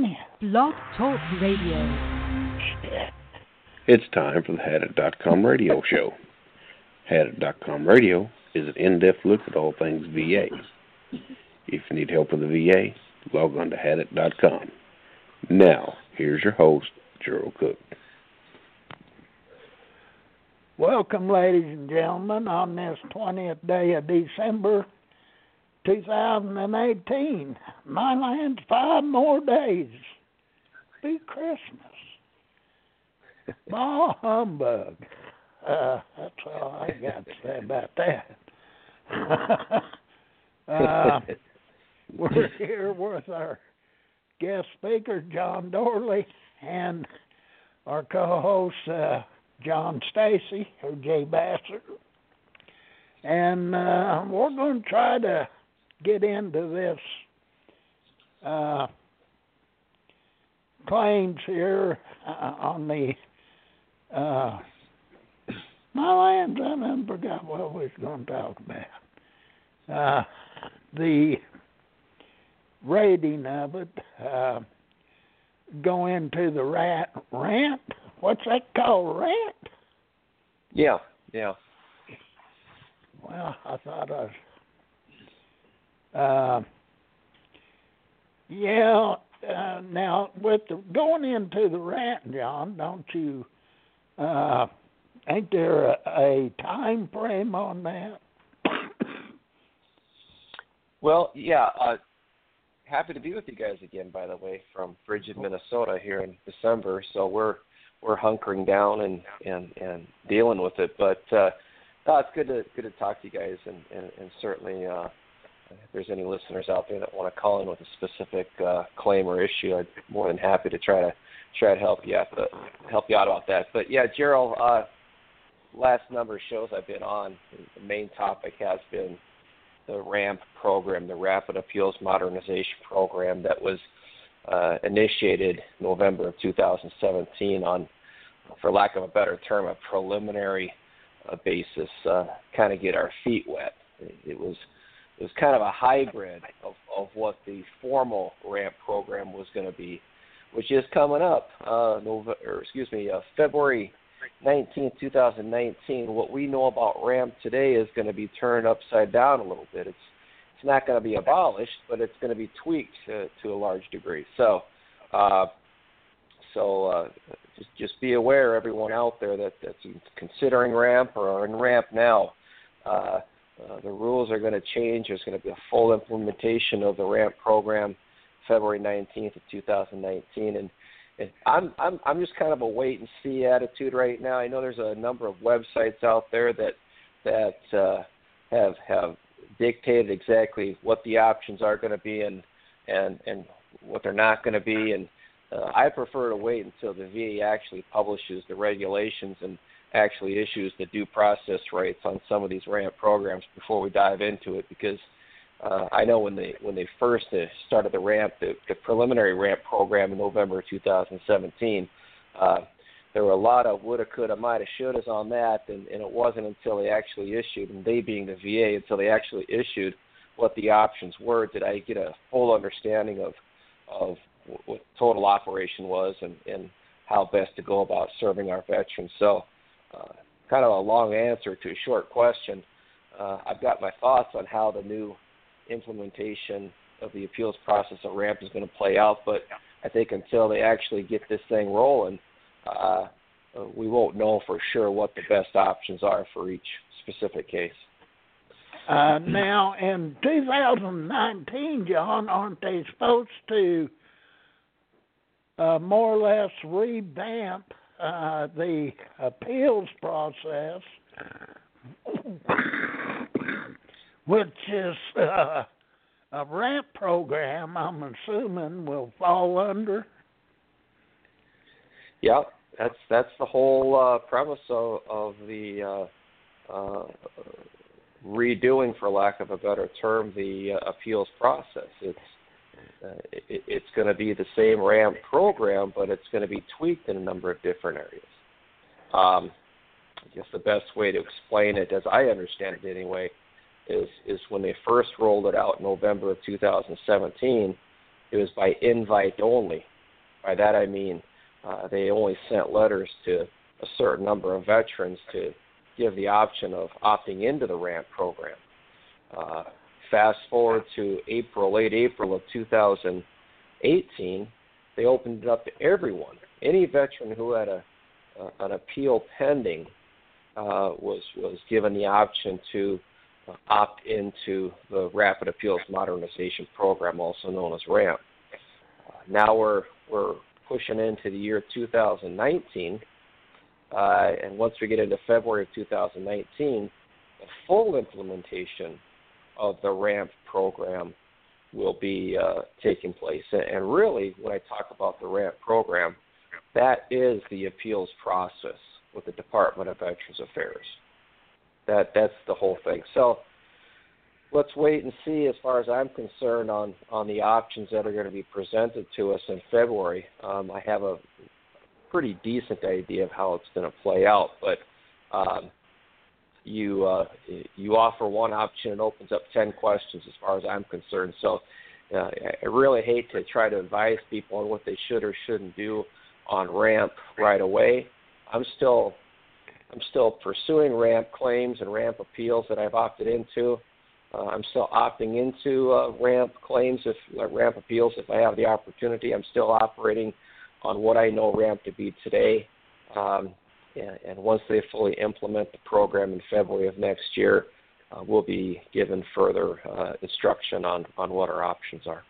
20th. Blog Talk Radio. It's time for the Hadit.com radio show. Hadit.com radio is an in-depth look at all things VA. If you need help with the VA, log on to Hadit.com. Now, here's your host, Gerald Cook. Welcome, ladies and gentlemen, on this 20th day of December 2018. My land's five more days. Be Christmas. Bah humbug. Uh, that's all I got to say about that. uh, we're here with our guest speaker, John Dorle, and our co host, uh, John Stacy, or Jay Bassett. And uh, we're going to try to get into this uh, claims here uh, on the uh, my lands. I never forgot what we was going to talk about. Uh, the rating of it. Uh, go into the rat rant. What's that called? Rant? Yeah, yeah. Well, I thought I was uh, yeah. Uh, now, with the, going into the rant, John, don't you? Uh, ain't there a, a time frame on that? well, yeah. Uh, happy to be with you guys again. By the way, from frigid Minnesota here in December. So we're we're hunkering down and and and dealing with it. But uh, no, it's good to good to talk to you guys, and and, and certainly. Uh, if there's any listeners out there that want to call in with a specific uh, claim or issue, I'd be more than happy to try to try to help you out uh, help you out about that. But yeah, Gerald, uh, last number of shows I've been on, the main topic has been the RAMP program, the Rapid Appeals Modernization Program that was uh, initiated November of 2017 on, for lack of a better term, a preliminary uh, basis, uh, kind of get our feet wet. It was it was kind of a hybrid of, of what the formal ramp program was going to be, which is coming up. Uh, November, or excuse me, uh, February 19, 2019. What we know about ramp today is going to be turned upside down a little bit. It's it's not going to be abolished, but it's going to be tweaked to, to a large degree. So, uh, so uh, just just be aware, everyone out there that that's considering ramp or are in ramp now. Uh, uh, the rules are going to change. There's going to be a full implementation of the RAMP program February 19th of 2019, and, and I'm I'm I'm just kind of a wait and see attitude right now. I know there's a number of websites out there that that uh, have have dictated exactly what the options are going to be and and and what they're not going to be, and uh, I prefer to wait until the VA actually publishes the regulations and actually issues the due process rights on some of these ramp programs before we dive into it because uh, I know when they when they first uh, started the ramp the, the preliminary ramp program in November 2017 uh, there were a lot of woulda coulda mighta shouldas on that and, and it wasn't until they actually issued and they being the VA until they actually issued what the options were did I get a full understanding of of what total operation was and, and how best to go about serving our veterans. So uh, kind of a long answer to a short question. Uh, I've got my thoughts on how the new implementation of the appeals process of RAMP is going to play out, but I think until they actually get this thing rolling, uh, we won't know for sure what the best options are for each specific case. Uh, now, in 2019, John, aren't they supposed to uh, more or less revamp uh, the appeals process, which is uh, a ramp program, I'm assuming will fall under. Yeah, that's that's the whole uh, premise of, of the uh, uh, redoing, for lack of a better term, the uh, appeals process. It's uh, it, it's going to be the same RAMP program, but it's going to be tweaked in a number of different areas. Um, I guess the best way to explain it, as I understand it anyway, is is when they first rolled it out in November of 2017, it was by invite only. by that I mean uh, they only sent letters to a certain number of veterans to give the option of opting into the ramp program. Uh, fast forward to April, late April of 2018, they opened it up to everyone. Any veteran who had a, an appeal pending uh, was was given the option to uh, opt into the Rapid Appeals Modernization Program, also known as RAMP. Uh, now we're we're pushing into the year 2019, uh, and once we get into February of 2019, the full implementation of the RAMP program will be uh, taking place. And really, when I talk about the RAMP program, that is the appeals process with the Department of Veterans Affairs. That that's the whole thing. So let's wait and see as far as I'm concerned on on the options that are going to be presented to us in February. Um, I have a pretty decent idea of how it's going to play out, but um, you uh, you offer one option and opens up ten questions as far as I'm concerned. So uh, I really hate to try to advise people on what they should or shouldn't do on ramp right away. I'm still I'm still pursuing ramp claims and ramp appeals that I've opted into. Uh, I'm still opting into uh, ramp claims if uh, ramp appeals if I have the opportunity. I'm still operating on what I know ramp to be today. Um, and, and once they fully implement the program in February of next year, uh, we'll be given further uh, instruction on, on what our options are.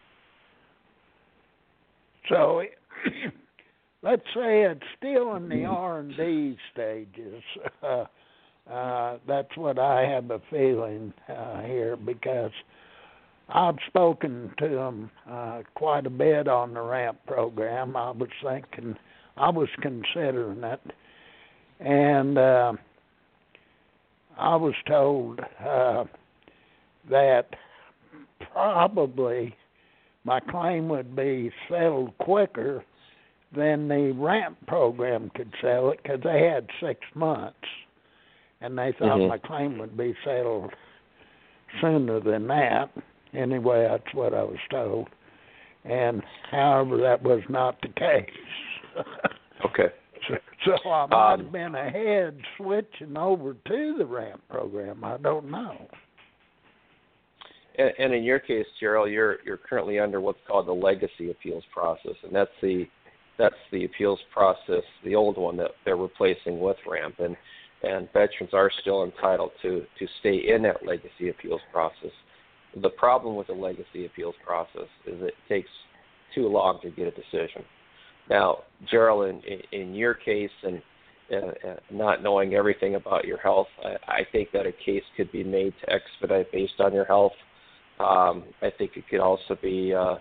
So, let's say it's still in the R and D stages. Uh, uh, that's what I have a feeling uh, here because I've spoken to them uh, quite a bit on the ramp program. I was thinking, I was considering it, and uh, I was told uh, that probably my claim would be settled quicker than the ramp program could settle it because they had six months and they thought Mhm. my claim would be settled sooner than that. Anyway, that's what I was told. And however, that was not the case. Okay. so, so I might Um, have been ahead switching over to the ramp program. I don't know. And, and in your case, Gerald, you're you're currently under what's called the legacy appeals process, and that's the that's the appeals process, the old one that they're replacing with RAMP, and and veterans are still entitled to to stay in that legacy appeals process. The problem with the legacy appeals process is it takes too long to get a decision. Now, Gerald, in in, your case, and uh, uh, not knowing everything about your health, I, I think that a case could be made to expedite based on your health. Um, I think it could also be uh,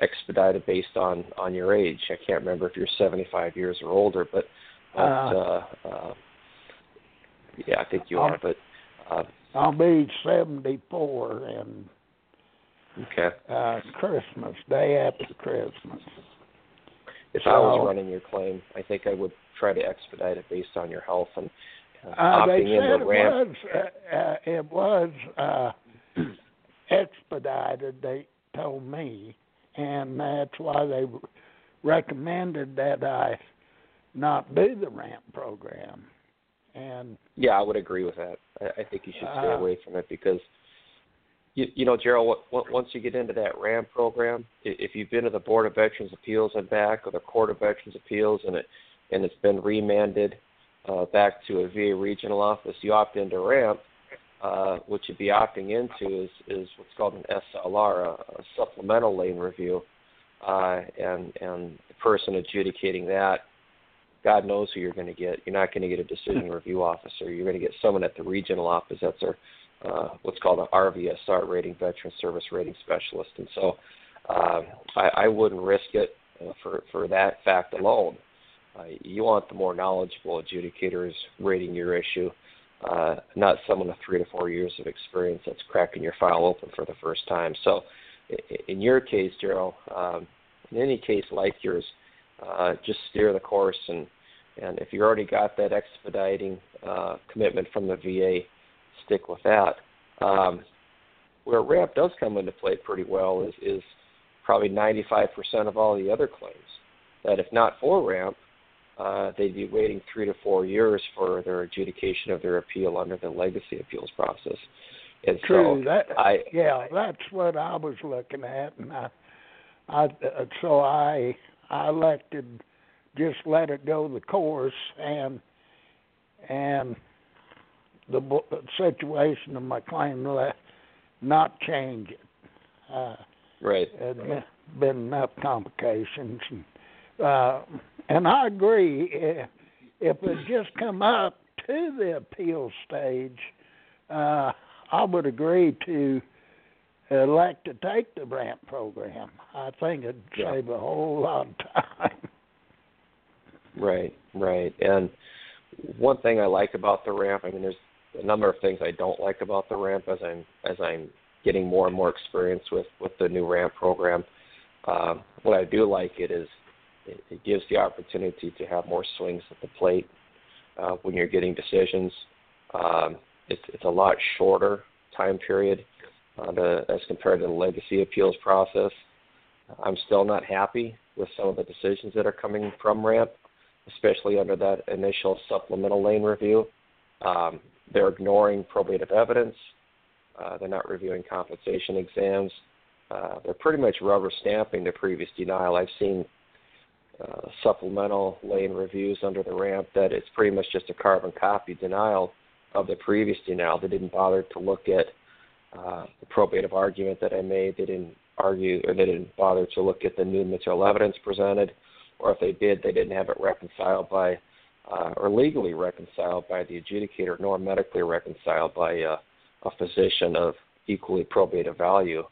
expedited based on on your age. I can't remember if you're 75 years or older, but, but uh, uh, yeah, I think you are. But uh, I'll be 74 and okay, uh Christmas day after Christmas. If I was running your claim, I think I would try to expedite it based on your health and uh, Uh, opting said into it ramp. was uh, uh, it was uh, expedited. They told me, and that's why they recommended that I not do the ramp program. And Yeah, I would agree with that. I, I think you should stay Uh, away from it because, you, you know, Gerald, once you get into that RAMP program, if you've been to the Board of Veterans Appeals and back, or the Court of Veterans Appeals, and it and it's been remanded uh, back to a VA regional office, you opt into RAMP. Uh, what you'd be opting into is, is what's called an SLR, a, a supplemental lane review, uh, and and the person adjudicating that God knows who you're going to get. You're not going to get a decision review officer. You're going to get someone at the regional office. That's our uh, what's called an RVSR rating, Veteran Service Rating Specialist. And so uh, I, I wouldn't risk it uh, for for that fact alone. Uh, you want the more knowledgeable adjudicators rating your issue, uh, not someone with three to four years of experience that's cracking your file open for the first time. So in your case, Gerald, um, in any case like yours, uh, just steer the course and and if you already got that expediting uh, commitment from the VA, stick with that. Um, where RAMP does come into play pretty well is, is probably 95% of all the other claims. that if not for ramp, uh, they'd be waiting three to four years for their adjudication of their appeal under the legacy appeals process. And True. so that I yeah, that's what I was looking at, and I, I uh, so I I elected just let it go the course and and the situation of my claim let not change it. Uh, right. had been, enough complications, and, uh, and I agree. If, if it just come up to the appeal stage, uh, I would agree to elect to take the ramp program. I think it'd Yeah. save a whole lot of time. Right, right. And one thing I like about the ramp, I mean, there's a number of things I don't like about the ramp as I'm as I'm getting more and more experience with with the new ramp program. Um, what I do like it is it, it gives the opportunity to have more swings at the plate uh, when you're getting decisions. Um, it's it's a lot shorter time period uh, the, as compared to the legacy appeals process. I'm still not happy with some of the decisions that are coming from ramp especially under that initial supplemental lane review. Um, they're ignoring probative evidence. Uh, they're not reviewing compensation exams. Uh, they're pretty much rubber stamping the previous denial. I've seen uh, supplemental lane reviews under the ramp that it's pretty much just a carbon copy denial of the previous denial. They didn't bother to look at uh, the probative argument that I made. They didn't argue or they didn't bother to look at the new material evidence presented or if they did, they didn't have it reconciled by uh, or legally reconciled by the adjudicator, nor medically reconciled by uh, a physician of equally probative value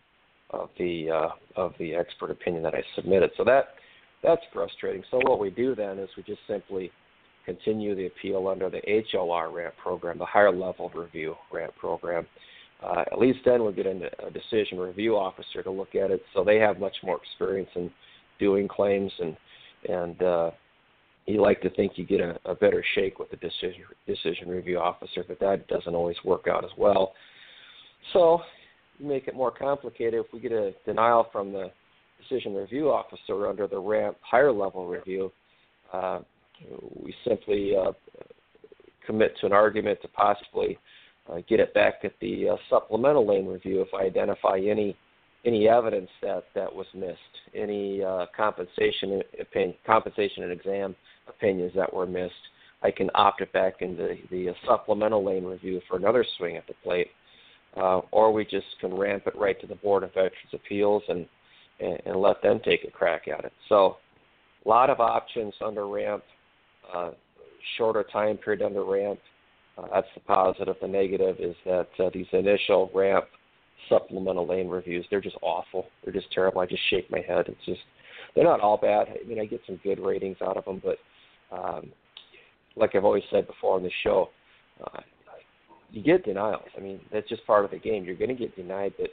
of the uh, of the expert opinion that I submitted. So that that's frustrating. So what we do then is we just simply continue the appeal under the HLR RAMP program, the higher level review RAMP program. Uh, at least then we'll get a, a decision review officer to look at it, so they have much more experience in doing claims and and uh, you like to think you get a, a better shake with the decision decision review officer, but that doesn't always work out as well. So you make it more complicated if we get a denial from the decision review officer under the ramp higher level review. Uh, we simply uh, commit to an argument to possibly uh, get it back at the uh, supplemental lane review if I identify any any evidence that that was missed, any uh, compensation opinion, compensation and exam opinions that were missed. I can opt it back into the, the supplemental lane review for another swing at the plate, uh, or we just can ramp it right to the Board of Veterans Appeals and, and and let them take a crack at it. So, a lot of options under ramp, uh, shorter time period under ramp. Uh, that's the positive. The negative is that uh, these initial ramp supplemental lane reviews. They're just awful. They're just terrible. I just shake my head. It's just they're not all bad. I mean, I get some good ratings out of them, but um, like I've always said before on the show, uh, you get denials. I mean, that's just part of the game. You're going to get denied, but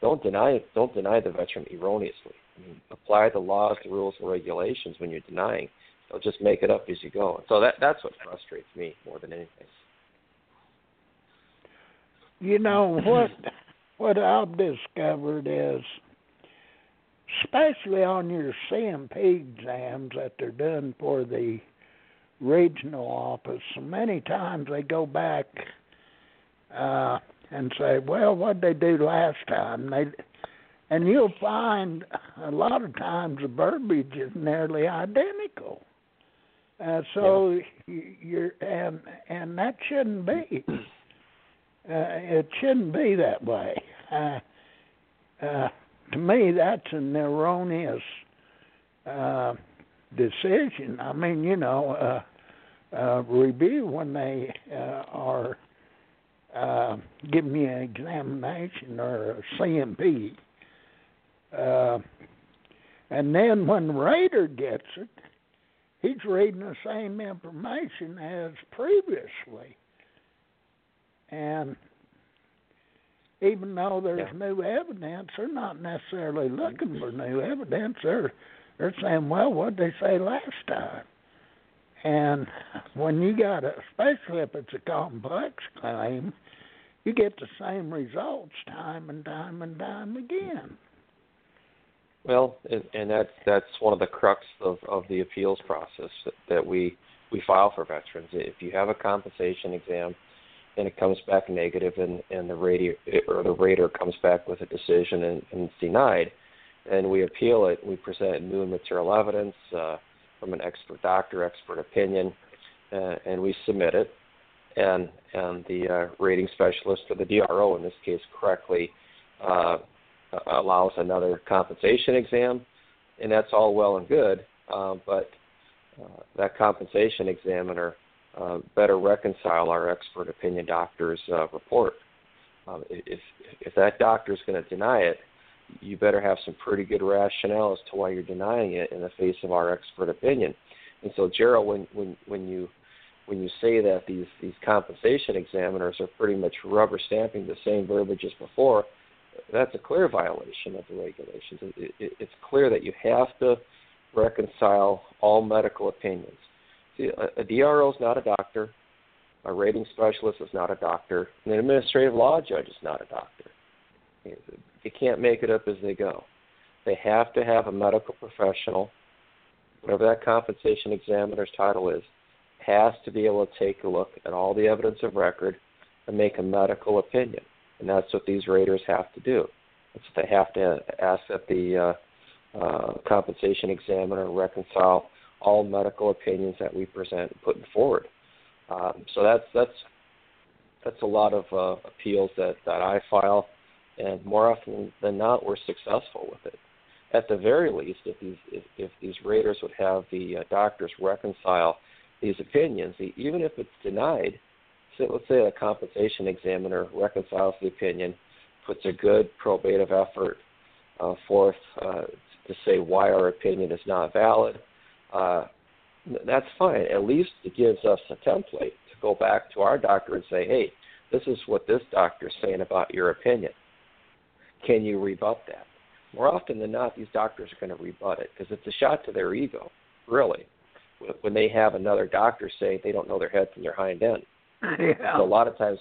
don't deny don't deny the veteran erroneously. I mean, apply the laws, the rules, and regulations when you're denying. Don't just make it up as you go. So that that's what frustrates me more than anything. You know what? what I've discovered is, especially on your C&P exams that they're done for the regional office, many times they go back uh, and say, "Well, what did they do last time?" They and you'll find a lot of times the verbiage is nearly identical. Uh, so yeah. you're and and that shouldn't be. Uh, it shouldn't be that way. Uh, uh, to me, that's an erroneous uh, decision. I mean, you know, uh, uh, review when they uh, are uh, giving you an examination or a C&P. Uh, and then when the rater gets it, he's reading the same information as previously. And even though there's yeah. new evidence, they're not necessarily looking for new evidence. They're they're saying, well, what did they say last time? And when you got a, especially if it's a complex claim, you get the same results time and time and time again. Well, and, that's that's one of the crux of, of the appeals process that, that we we file for veterans. If you have a compensation exam and it comes back negative, and and the rater or the rater comes back with a decision and, and it's denied, and we appeal it, we present new and material evidence uh, from an expert doctor, expert opinion, uh, and we submit it, and and the uh, rating specialist or the DRO in this case correctly uh, allows another compensation exam, and that's all well and good, uh, but that compensation examiner better reconcile our expert opinion doctor's report. Um, if if that doctor is going to deny it, you better have some pretty good rationale as to why you're denying it in the face of our expert opinion. And so, Gerald, when when when you when you say that these these compensation examiners are pretty much rubber stamping the same verbiage as before, that's a clear violation of the regulations. It, it, it's clear that you have to reconcile all medical opinions. See, a, a DRO is not a doctor, a rating specialist is not a doctor, and an administrative law judge is not a doctor. They can't make it up as they go. They have to have a medical professional, whatever that compensation examiner's title is, has to be able to take a look at all the evidence of record and make a medical opinion. And that's what these raters have to do. That's what they have to ask that the uh, uh, compensation examiner reconcile all medical opinions that we present and put forward. Um, so that's that's that's a lot of uh, appeals that, that I file and more often than not, we're successful with it. At the very least, if these if, if these raters would have the uh, doctors reconcile these opinions, even if it's denied, so let's say a compensation examiner reconciles the opinion, puts a good probative effort uh, forth uh, to say why our opinion is not valid, uh, that's fine. At least it gives us a template to go back to our doctor and say, hey, this is what this doctor is saying about your opinion. Can you rebut that? More often than not, these doctors are going to rebut it because it's a shot to their ego, really, when they have another doctor say they don't know their head from their hind end. Yeah. So a lot of times,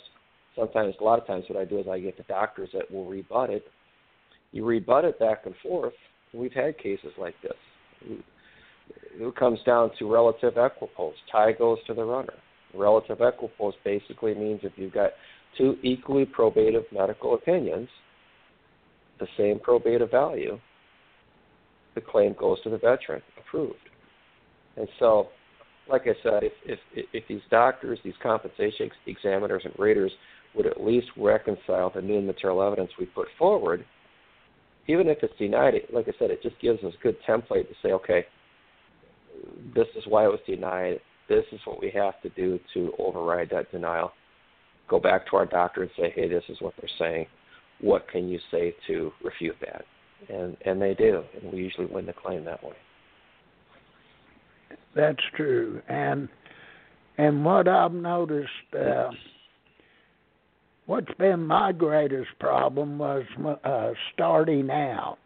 sometimes, a lot of times, what I do is I get the doctors that will rebut it. You rebut it back and forth. And we've had cases like this. It comes down to relative equipoise. Tie goes to the runner. Relative equipoise basically means if you've got two equally probative medical opinions – the same probative value, the claim goes to the veteran, approved. And so, like I said, if if, if these doctors, these compensation examiners and raters would at least reconcile the new material evidence we put forward, even if it's denied, it, like I said, it just gives us a good template to say, okay, this is why it was denied. This is what we have to do to override that denial. Go back to our doctor and say, hey, this is what they're saying what can you say to refute that? And and they do, and we usually win the claim that way. That's true, and and what I've noticed, uh, what's been my greatest problem was uh, starting out.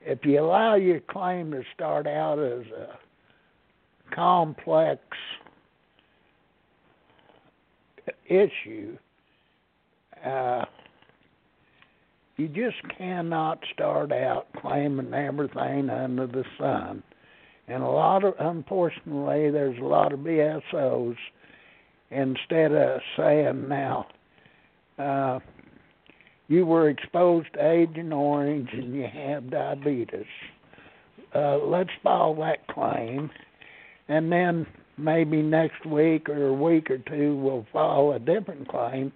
If you allow your claim to start out as a complex issue, uh, you just cannot start out claiming everything under the sun. And a lot of, unfortunately, there's a lot of VSOs. Instead of saying now, uh, you were exposed to Agent Orange and you have diabetes. Uh, let's file that claim, and then maybe next week or a week or two we'll file a different claim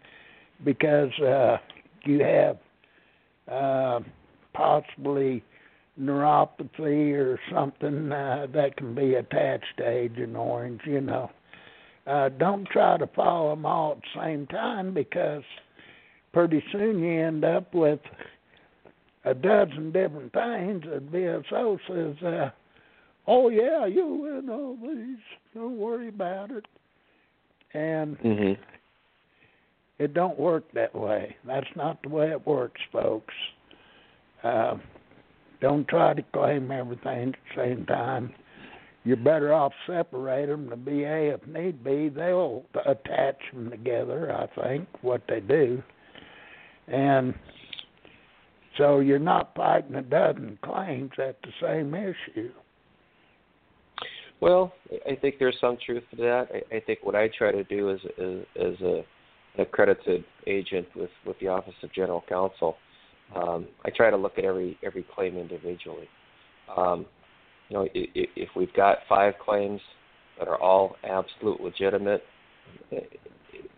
because uh, you have uh, possibly neuropathy or something uh, that can be attached to Agent Orange, you know. Uh, don't try to follow them all at the same time because pretty soon you end up with a dozen different things that VSO says, uh, oh yeah, you win all these, don't worry about it. And mm-hmm. It don't work that way. That's not the way it works, folks. Uh, don't try to claim everything at the same time. You're better off separate them. The VA, if need be, they'll attach them together. I think what they do, and So you're not fighting a dozen claims at the same issue. Well, I think there's some truth to that. I, I think what I try to do is, as, as a accredited agent with with the Office of General Counsel, um, I try to look at every every claim individually. Um, you know, if, if we've got five claims that are all absolute legitimate,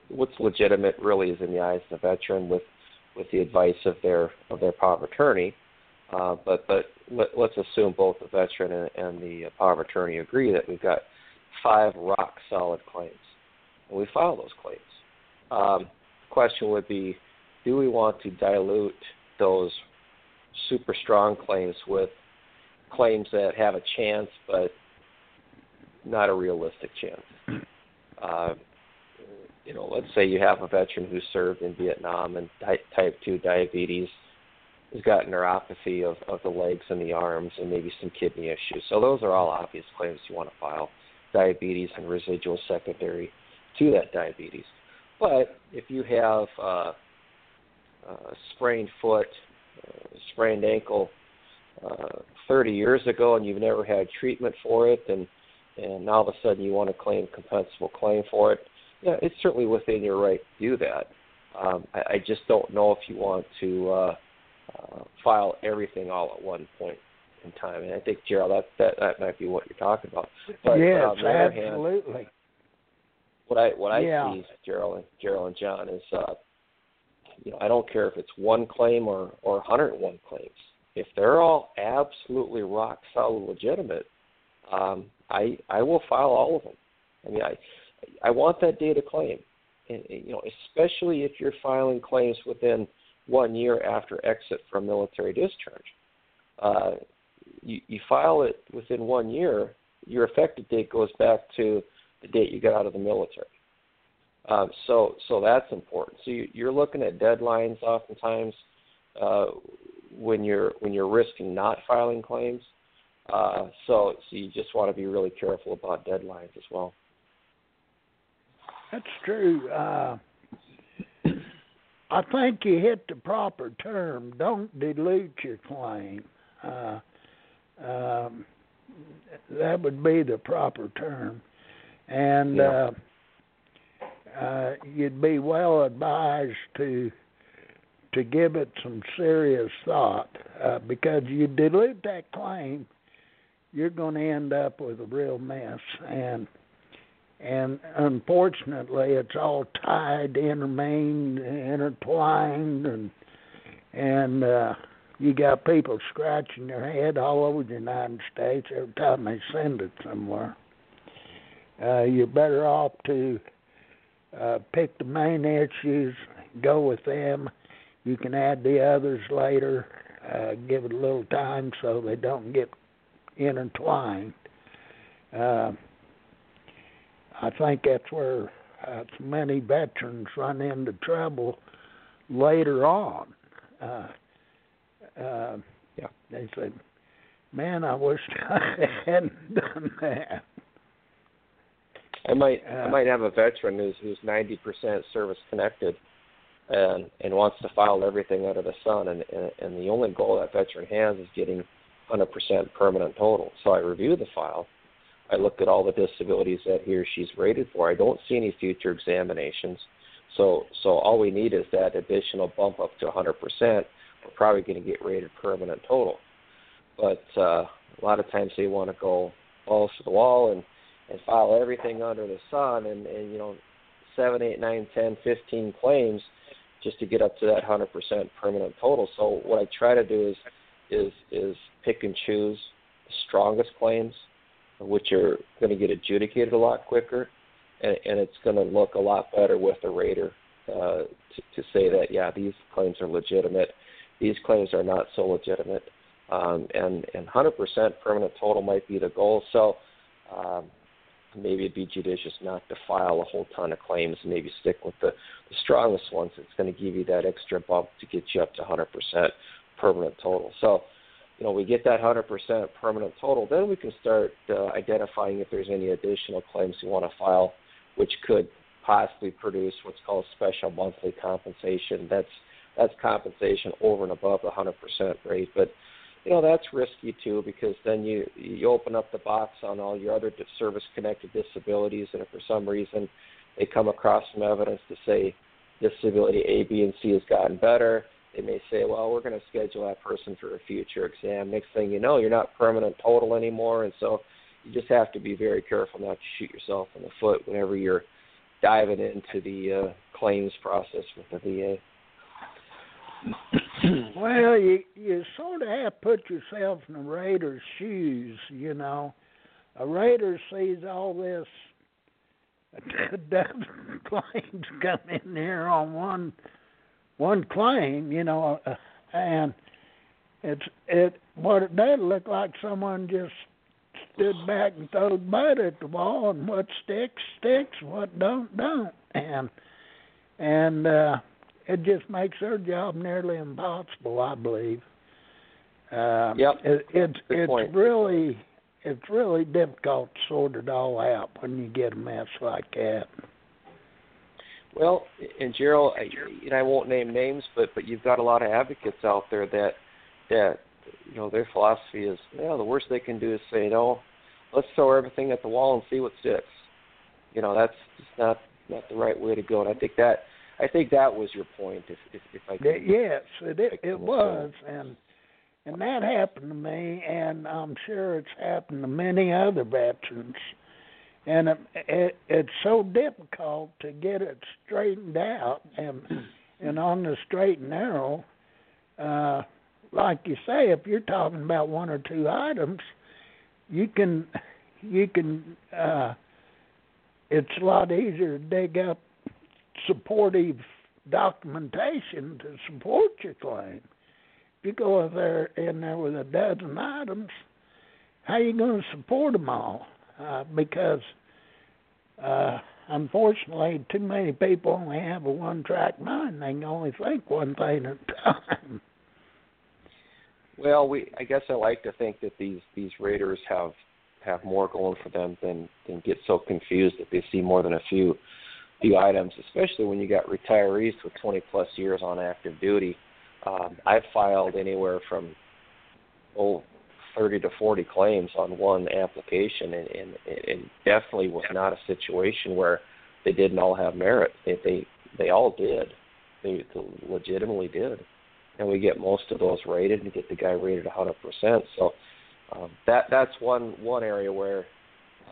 what's legitimate really is in the eyes of the veteran with with the advice of their of their power of attorney. Uh, but but let, let's assume both the veteran and, and the power of attorney agree that we've got five rock solid claims, and we file those claims. Um, question would be, do we want to dilute those super strong claims with claims that have a chance but not a realistic chance? Uh, you know, let's say you have a veteran who served in Vietnam and type 2 diabetes has got neuropathy of, of the legs and the arms and maybe some kidney issues. So those are all obvious claims you want to file. Diabetes and residual secondary to that diabetes. But if you have uh, a sprained foot, uh, sprained ankle uh, 30 years ago and you've never had treatment for it and and now all of a sudden you want to claim compensable claim for it, yeah, it's certainly within your right to do that. Um, I, I just don't know if you want to uh, uh, file everything all at one point in time. And I think Gerald, that that that might be what you're talking about. But yes, on the other hand, absolutely. What I what I Yeah. see, Gerald and Gerald and John, is uh, you know I don't care if it's one claim or or 101 claims. If they're all absolutely rock solid legitimate, um, I I will file all of them. I mean I I want that data claim, and, and, you know especially if you're filing claims within one year after exit from military discharge. Uh, you, you file it within one year, your effective date goes back to the date you got out of the military. Um, so, so that's important. So you, you're looking at deadlines oftentimes uh, when you're when you're risking not filing claims. Uh, so, so you just want to be really careful about deadlines as well. That's true. Uh, I think you hit the proper term. Don't dilute your claim. Uh, um, that would be the proper term, and Yeah. uh, uh, you'd be well advised to to give it some serious thought uh, because you dilute that claim, you're going to end up with a real mess and and unfortunately it's all tied, intermingled, intertwined, and and uh, you got people scratching their head all over the United States every time they send it somewhere. Uh, you're better off to uh, pick the main issues, go with them. You can add the others later. Uh, give it a little time so they don't get intertwined. Uh, I think that's where uh, many veterans run into trouble later on. Uh, uh, Yeah. They say, "Man, I wish I hadn't done that." I might Uh, I might have a veteran who's who's ninety percent service connected, and and wants to file everything under the sun, and and, and the only goal that veteran has is getting hundred percent permanent total. So I review the file, I look at all the disabilities that he or she's rated for. I don't see any future examinations, so so all we need is that additional bump up to hundred percent. We're probably going to get rated permanent total, but uh, a lot of times they want to go balls to the wall and and file everything under the sun and, and you know seven, eight, nine, ten, fifteen claims just to get up to that hundred percent permanent total. So what I try to do is is is pick and choose the strongest claims, which are going to get adjudicated a lot quicker, and, and it's going to look a lot better with the rater uh, to, to say that yeah these claims are legitimate, these claims are not so legitimate, um, and and hundred percent permanent total might be the goal. So. Um, maybe it'd be judicious not to file a whole ton of claims and maybe stick with the, the strongest ones that's going to give you that extra bump to get you up to 100% permanent total. So, you know, we get that 100% permanent total, then we can start uh, identifying if there's any additional claims we want to file, which could possibly produce what's called special monthly compensation. That's that's compensation over and above the 100% rate. But you know that's risky too because then you you open up the box on all your other service connected disabilities, and if for some reason they come across some evidence to say disability A, B, and C has gotten better, they may say, well, we're going to schedule that person for a future exam. Next thing you know, you're not permanent total anymore, and so you just have to be very careful not to shoot yourself in the foot whenever you're diving into the uh, claims process with the VA. well, you you sort of have to put yourself in a raters' shoes. You know, a rater sees all this a dozen claims come in there on one one claim. You know, uh, and it's it what it does look like someone just stood back and threw mud at the wall, and what sticks sticks, what don't don't, and and uh it just makes their job nearly impossible, I believe. Uh, yep. It, it's Good it's point. really it's really difficult to sort it all out when you get a mess like that. Well, and Gerald, I, and I won't name names, but but you've got a lot of advocates out there that that you know their philosophy is, yeah, the worst they can do is say no. Let's throw everything at the wall and see what sticks. You know, that's just not not the right way to go. And I think that I think that was your point. If if, if I could, Yes, it it, it was, and and that happened to me, and I'm sure it's happened to many other veterans. And it, it, it's so difficult to get it straightened out, and and on the straight and narrow, uh, like you say, if you're talking about one or two items, you can you can. Uh, it's a lot easier to dig up supportive documentation to support your claim. If you go there in there with a dozen items, how are you going to support them all? Uh, because uh, unfortunately, too many people only have a one-track mind. They can only think one thing at a time. well, we I guess I like to think that these these raters have have more going for them than than get so confused that they see more than a few few items, especially when you got retirees with 20 plus years on active duty. Um, I've filed anywhere from oh 30 to 40 claims on one application, and, and and definitely was not a situation where they didn't all have merit. They they they all did. They legitimately did, and we get most of those rated and get the guy rated 100%. So um, that that's one one area where,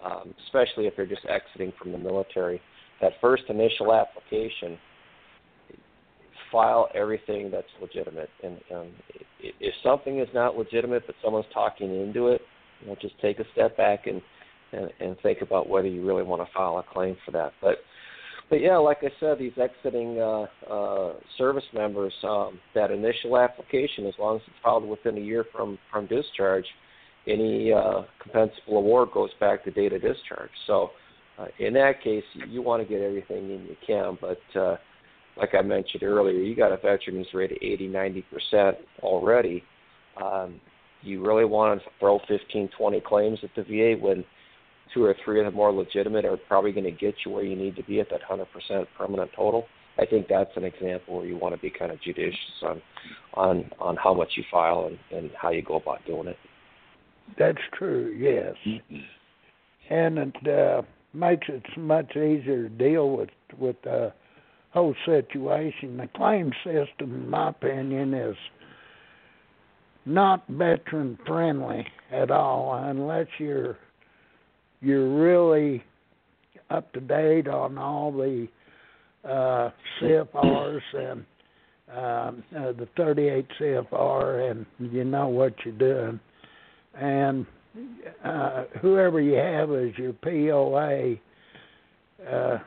um, especially if they're just exiting from the military, that first initial application, file everything that's legitimate. And um, if something is not legitimate, but someone's talking into it, you know, just take a step back and and, and think about whether you really want to file a claim for that. But but yeah, like I said, these exiting uh, uh, service members, um, that initial application, as long as it's filed within a year from from discharge, any uh, compensable award goes back to date of discharge. So uh, in that case, you, want to get everything in you can, but uh, like I mentioned earlier, you got a veteran who's rated 80, 90 percent already. Um, you really want to throw 15, 20 claims at the VA when two or three of the more legitimate are probably going to get you where you need to be at that 100% permanent total. I think that's an example where you want to be kind of judicious on on on how much you file and, and how you go about doing it. That's true. Yes, and it uh, makes it much easier to deal with with the whole situation. The claim system, in my opinion, is not veteran friendly at all unless you're you're really up to date on all the uh, CFRs and um, uh, the 38 CFR, and you know what you're doing. And uh, whoever you have as your POA, uh,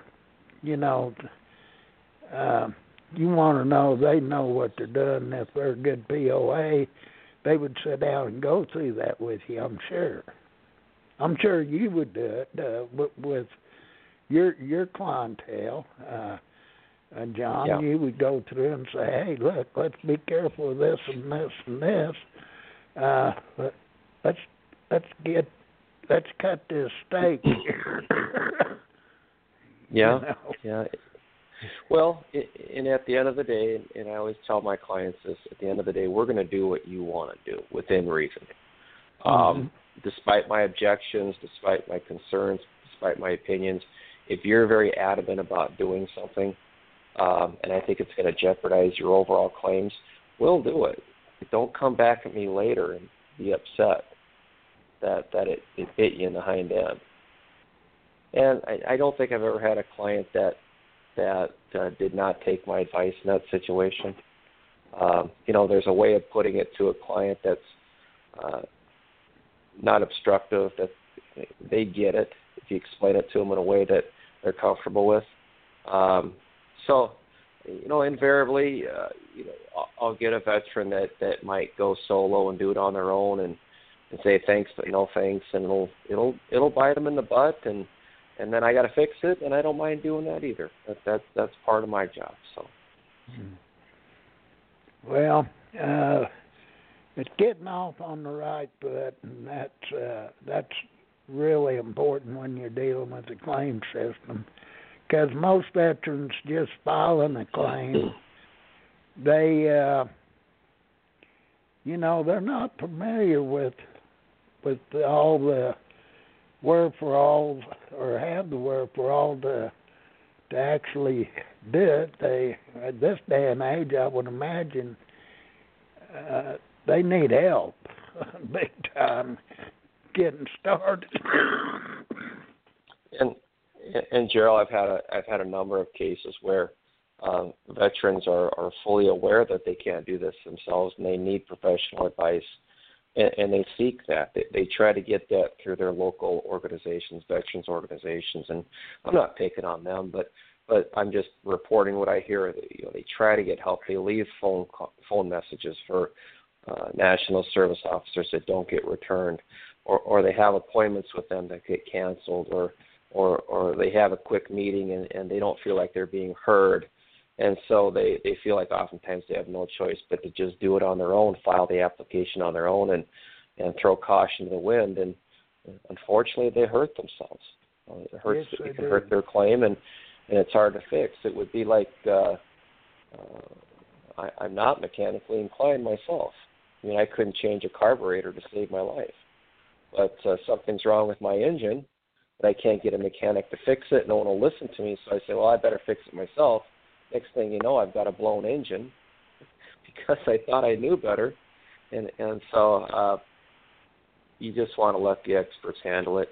you know, uh, you want to know they know what they're doing. If they're a good POA, they would sit down and go through that with you. I'm sure. I'm sure you would do it uh, with, with your your clientele. Uh, uh, John, Yeah. you would go through and say, "Hey, look, let's be careful of this and this and this. Uh, let, let's let's get let's cut this steak. Yeah. You know? Yeah. Well, and at the end of the day, and I always tell my clients this: at the end of the day, we're going to do what you want to do within reason. Mm-hmm. Um, despite my objections, despite my concerns, despite my opinions, if you're very adamant about doing something, um, and I think it's going to jeopardize your overall claims, we'll do it. Don't come back at me later and be upset that that it, it bit you in the hind end. And I, I don't think I've ever had a client that that uh, did not take my advice in that situation. Um, you know, there's a way of putting it to a client that's uh, not obstructive, that they get it if you explain it to them in a way that they're comfortable with. Um, so, you know, invariably, uh, you know, I'll, I'll get a veteran that that might go solo and do it on their own and and say thanks but no thanks, and it'll it'll it'll bite them in the butt, and and then I got to fix it, and I don't mind doing that either. That that's that's part of my job. So. Well, uh, it's getting off on the right foot, and that's uh, that's really important when you're dealing with the claim system, because most veterans just filing a claim, they, uh, you know, they're not familiar with with all the wherefore or have the wherefore to to actually do it. They at this day and age, I would imagine uh, they need help big time getting started. and and Gerald, I've had a I've had a number of cases where um, veterans are are fully aware that they can't do this themselves and they need professional advice and, and they seek that. They, they try to get that through their local organizations, veterans organizations, and I'm not picking on them, but but I'm just reporting what I hear. You know, they try to get help. They leave phone phone messages for uh, national service officers that don't get returned, or or they have appointments with them that get canceled, or or or they have a quick meeting and, and they don't feel like they're being heard and so they they feel like oftentimes they have no choice but to just do it on their own, file the application on their own, and and throw caution to the wind. And unfortunately, they hurt themselves. Uh, it hurts. Yes, it can hurt their claim, and and it's hard to fix. It would be like uh, uh, I, I'm not mechanically inclined myself. I mean, I couldn't change a carburetor to save my life, but uh, something's wrong with my engine, but I can't get a mechanic to fix it. No one will listen to me, so I say, well, I better fix it myself Next thing you know, I've got a blown engine because I thought I knew better, and and so uh, you just want to let the experts handle it.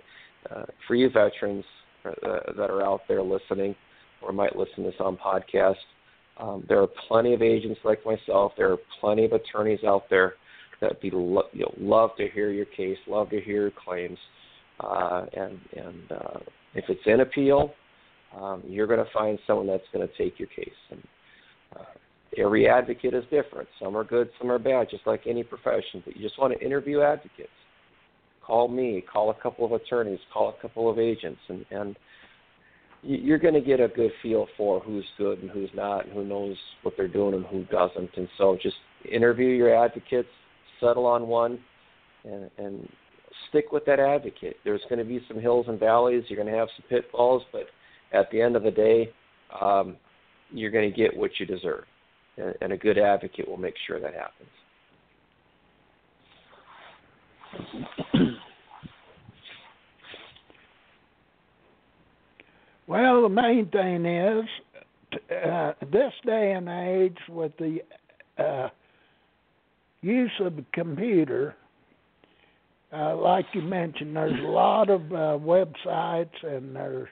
Uh, for you veterans uh, that are out there listening, or might listen to this on podcast, um, there are plenty of agents like myself. There are plenty of attorneys out there that be lo- you know, love to hear your case, love to hear your claims, uh, and and uh, if it's in appeal, um, you're going to find someone that's going to take your case. And uh, every advocate is different. Some are good, some are bad, just like any profession. But you just want to interview advocates. Call me, call a couple of attorneys, call a couple of agents, and and you're going to get a good feel for who's good and who's not, and who knows what they're doing and who doesn't. And so, just interview your advocates, settle on one, and and stick with that advocate. There's going to be some hills and valleys. You're going to have some pitfalls, but at the end of the day, um, you're going to get what you deserve, and, and a good advocate will make sure that happens. Well, the main thing is uh, this day and age with the uh, use of the computer, uh, like you mentioned, there's a lot of uh, websites and there's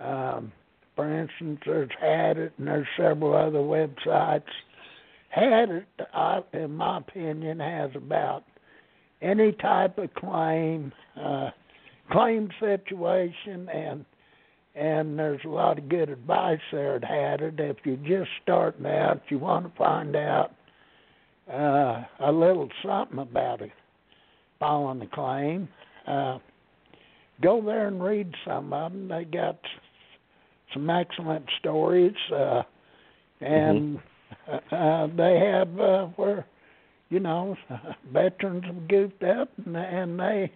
um, for instance, there's Hadit, and there's several other websites. Hadit, I, in my opinion, has about any type of claim, uh, claim situation, and and there's a lot of good advice there at Hadit. If you're just starting out, you want to find out uh, a little something about it, filing a claim. Uh, go there and read some of them. They got some excellent stories, uh, and mm-hmm. uh, they have uh, where you know veterans have goofed up, and, and they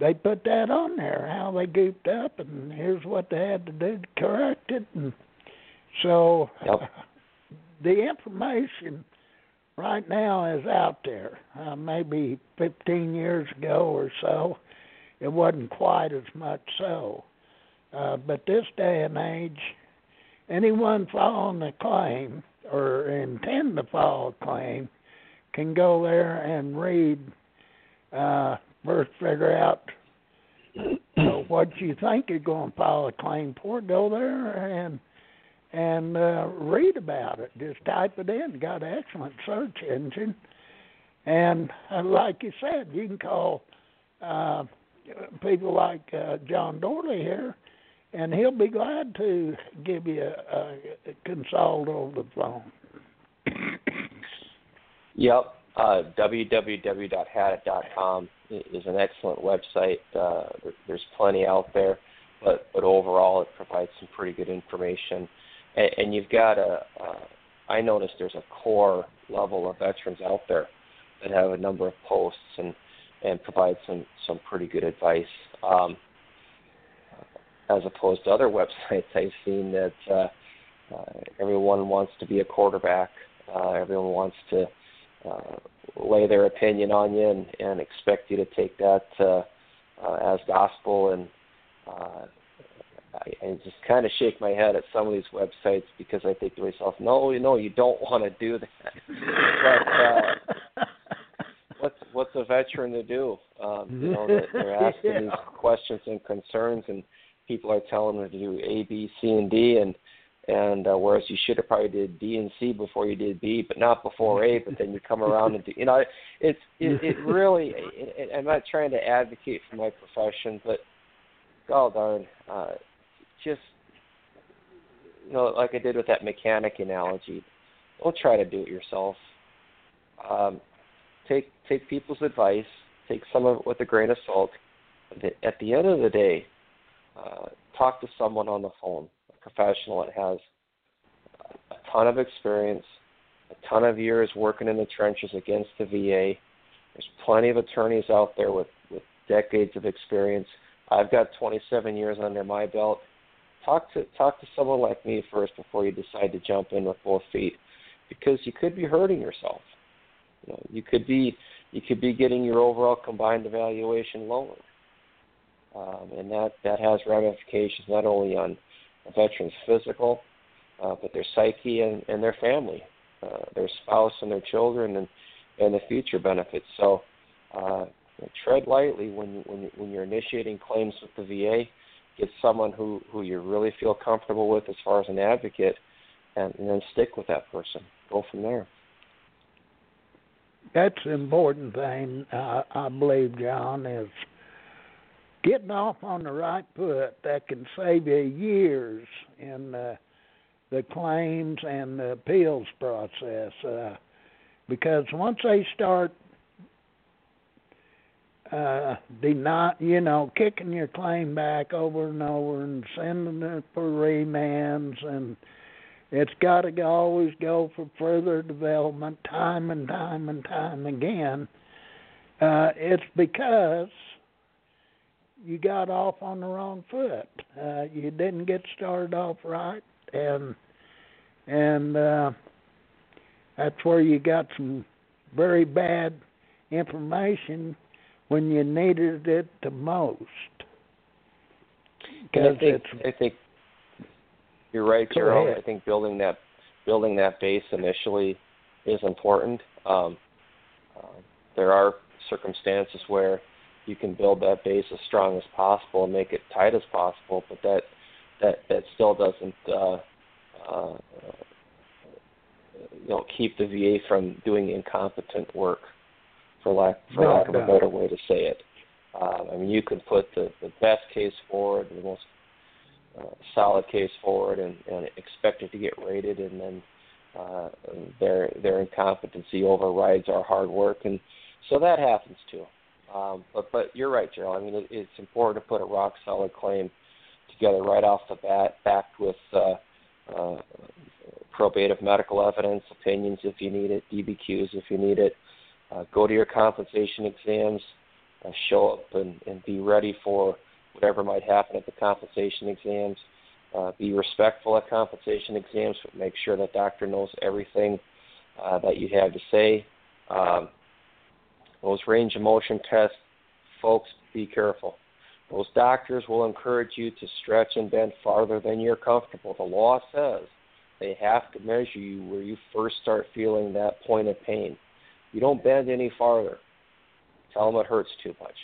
they put that on there how they goofed up, and here's what they had to do to correct it, and So Yep. the information right now is out there. Uh, maybe 15 years ago or so, it wasn't quite as much so. Uh, but this day and age, anyone filing a claim or intend to file a claim can go there and read, uh, first figure out what you think you're going to file a claim for. Go there and and uh, read about it. Just type it in. Got an excellent search engine, and uh, like you said, you can call uh, people like uh, John Dorle here, and he'll be glad to give you a, a consult over the phone. Yep. Uh, is an excellent website. Uh, there, there's plenty out there, but but overall, it provides some pretty good information. And, and you've got a. I noticed there's a core level of veterans out there that have a number of posts and and provide some some pretty good advice. Um, as opposed to other websites, I've seen that uh, uh, everyone wants to be a quarterback. Uh, everyone wants to uh, lay their opinion on you and, and expect you to take that uh, uh, as gospel. And uh, I, I just kind of shake my head at some of these websites because I think to myself, no, you know, you don't want to do that. but uh, what's what's a veteran to do? Um, you know, that they're asking Yeah. these questions and concerns, and people are telling them to do A, B, C, and D, and and uh, whereas you should have probably did D and C before you did B, but not before A. But then you come around and do, you know, it's it, it really. It, I'm not trying to advocate for my profession, but god darn, uh, just you know, like I did with that mechanic analogy, don't try to do it yourself. Um, take take people's advice, take some of it with a grain of salt. At the end of the day, uh, talk to someone on the phone, a professional that has a ton of experience, a ton of years working in the trenches against the VA. There's plenty of attorneys out there with, with decades of experience. I've got 27 years under my belt. Talk to talk to someone like me first before you decide to jump in with both feet, because you could be hurting yourself. You know, you could be you could be getting your overall combined evaluation lowered, um, and that that has ramifications not only on a veteran's physical, uh, but their psyche and, and their family, uh, their spouse and their children, and and the future benefits. So, uh, tread lightly when when when you're initiating claims with the VA. Get someone who who you really feel comfortable with as far as an advocate, and, and then stick with that person. Go from there. That's important thing, uh, I believe, John, is getting off on the right foot. That can save you years in uh, the claims and the appeals process. Uh, because once they start uh deny you know kicking your claim back over and over and sending it for remands and it's got to always go for further development time and time and time again uh it's because you got off on the wrong foot uh you didn't get started off right and and uh that's where you got some very bad information when you needed it the most. And I Because think I think you're right, Gerald. ahead. I think building that building that base initially is important. Um, uh, there are circumstances where you can build that base as strong as possible and make it tight as possible, but that that that still doesn't uh, uh, you know keep the VA from doing incompetent work, for lack for No, lack of a better way to say it. Um, I mean, you can put the the best case forward, the most uh, solid case forward, and, and expect it to get rated, and then uh, their their incompetency overrides our hard work, and so that happens too. Um, but but you're right, Gerald. I mean, it, it's important to put a rock solid claim together right off the bat, backed with uh, uh, probative medical evidence, opinions if you need it, DBQs if you need it. Uh, go to your compensation exams, uh, show up and, and be ready for whatever might happen at the compensation exams. Uh, be respectful at compensation exams, but make sure that doctor knows everything uh, that you have to say. Um, those range of motion tests, folks, be careful. Those doctors will encourage you to stretch and bend farther than you're comfortable. The law says they have to measure you where you first start feeling that point of pain. You don't bend any farther. Tell them it hurts too much.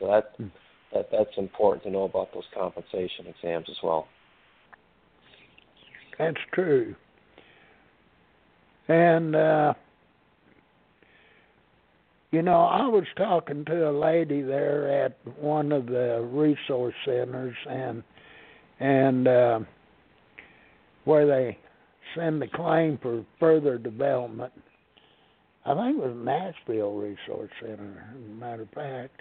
So that mm. that that's important to know about those compensation exams as well. That's true. And uh you know, I was talking to a lady there at one of the resource centers and and uh where they send the claim for further development. I think it was Nashville Resource Center, as a matter of fact.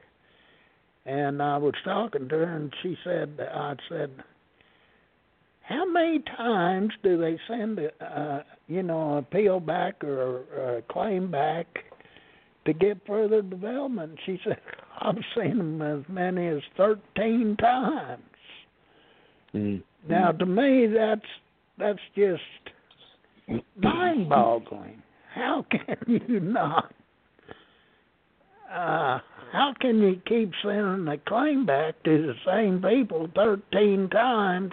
And I was talking to her, and she said, I said, how many times do they send a, uh, you know, appeal back or a claim back to get further development? She said, I've seen them as many as 13 times. Mm. Now, to me, that's that's just mind-boggling. How can you not? Uh, how can you keep sending the claim back to the same people 13 times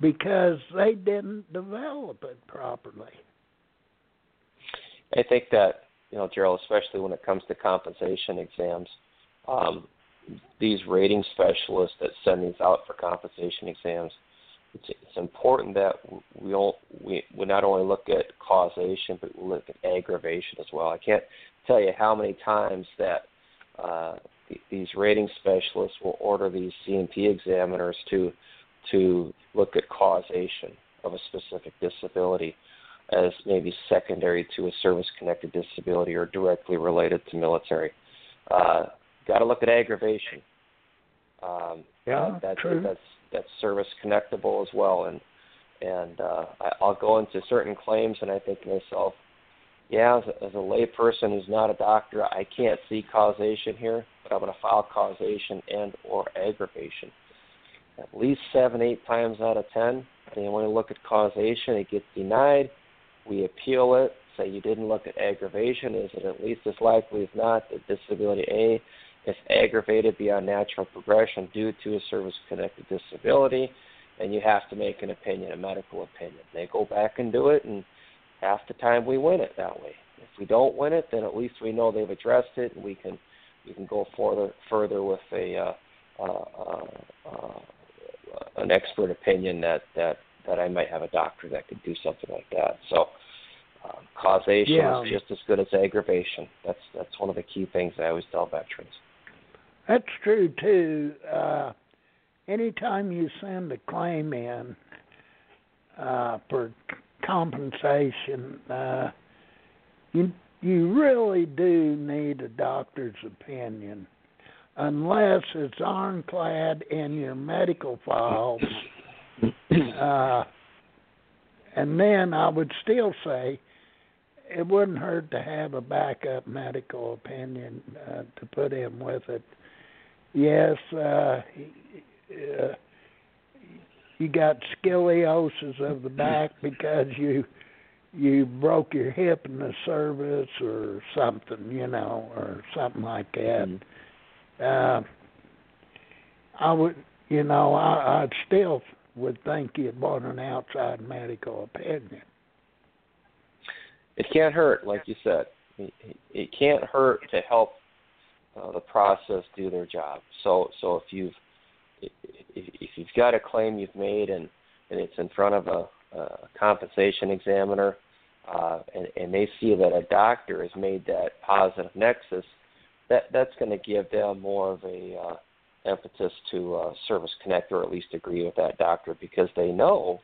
because they didn't develop it properly? I think that, you know, Gerald, especially when it comes to compensation exams, um, these rating specialists that send these out for compensation exams – it's, it's important that we don't we, we not only look at causation but we look at aggravation as well. I can't tell you how many times that uh, these rating specialists will order these C&P examiners to to look at causation of a specific disability as maybe secondary to a service-connected disability or directly related to military. Uh, Got to look at aggravation. Um, yeah, that's true. that's that's service connectable as well. And and uh, I, I'll go into certain claims, and I think to myself, yeah, as a, as a layperson who's not a doctor, I can't see causation here, but I'm going to file causation and or aggravation. At least seven, eight times out of ten, they want to look at causation. It gets denied. We appeal it. Say you didn't look at aggravation. Is it at least as likely as not that disability A is aggravated beyond natural progression due to a service connected disability, and you have to make an opinion, a medical opinion. They go back and do it, and half the time we win it that way. If we don't win it, then at least we know they've addressed it, and we can we can go further further with a uh, uh, uh, an expert opinion that that that I might have a doctor that could do something like that. So. Uh, causation yeah. is just as good as aggravation. That's that's one of the key things I always tell veterans. That's true too. Uh, anytime you send a claim in uh, for compensation, uh, you you really do need a doctor's opinion, unless it's ironclad in your medical files. Uh, and then I would still say it wouldn't hurt to have a backup medical opinion uh, to put in with it yes, uh, uh, you got scoliosis of the back because you you broke your hip in the service or something, you know, or something like that. Mm. Uh, I would, you know, I, I still would think you'd want an outside medical opinion. It can't hurt, like you said. It, can't hurt to help uh, the process do their job. So so if you've if you've got a claim you've made and and it's in front of a, a compensation examiner uh, and, and they see that a doctor has made that positive nexus, that that's going to give them more of a uh, emphasis to uh, service connect or at least agree with that doctor because they know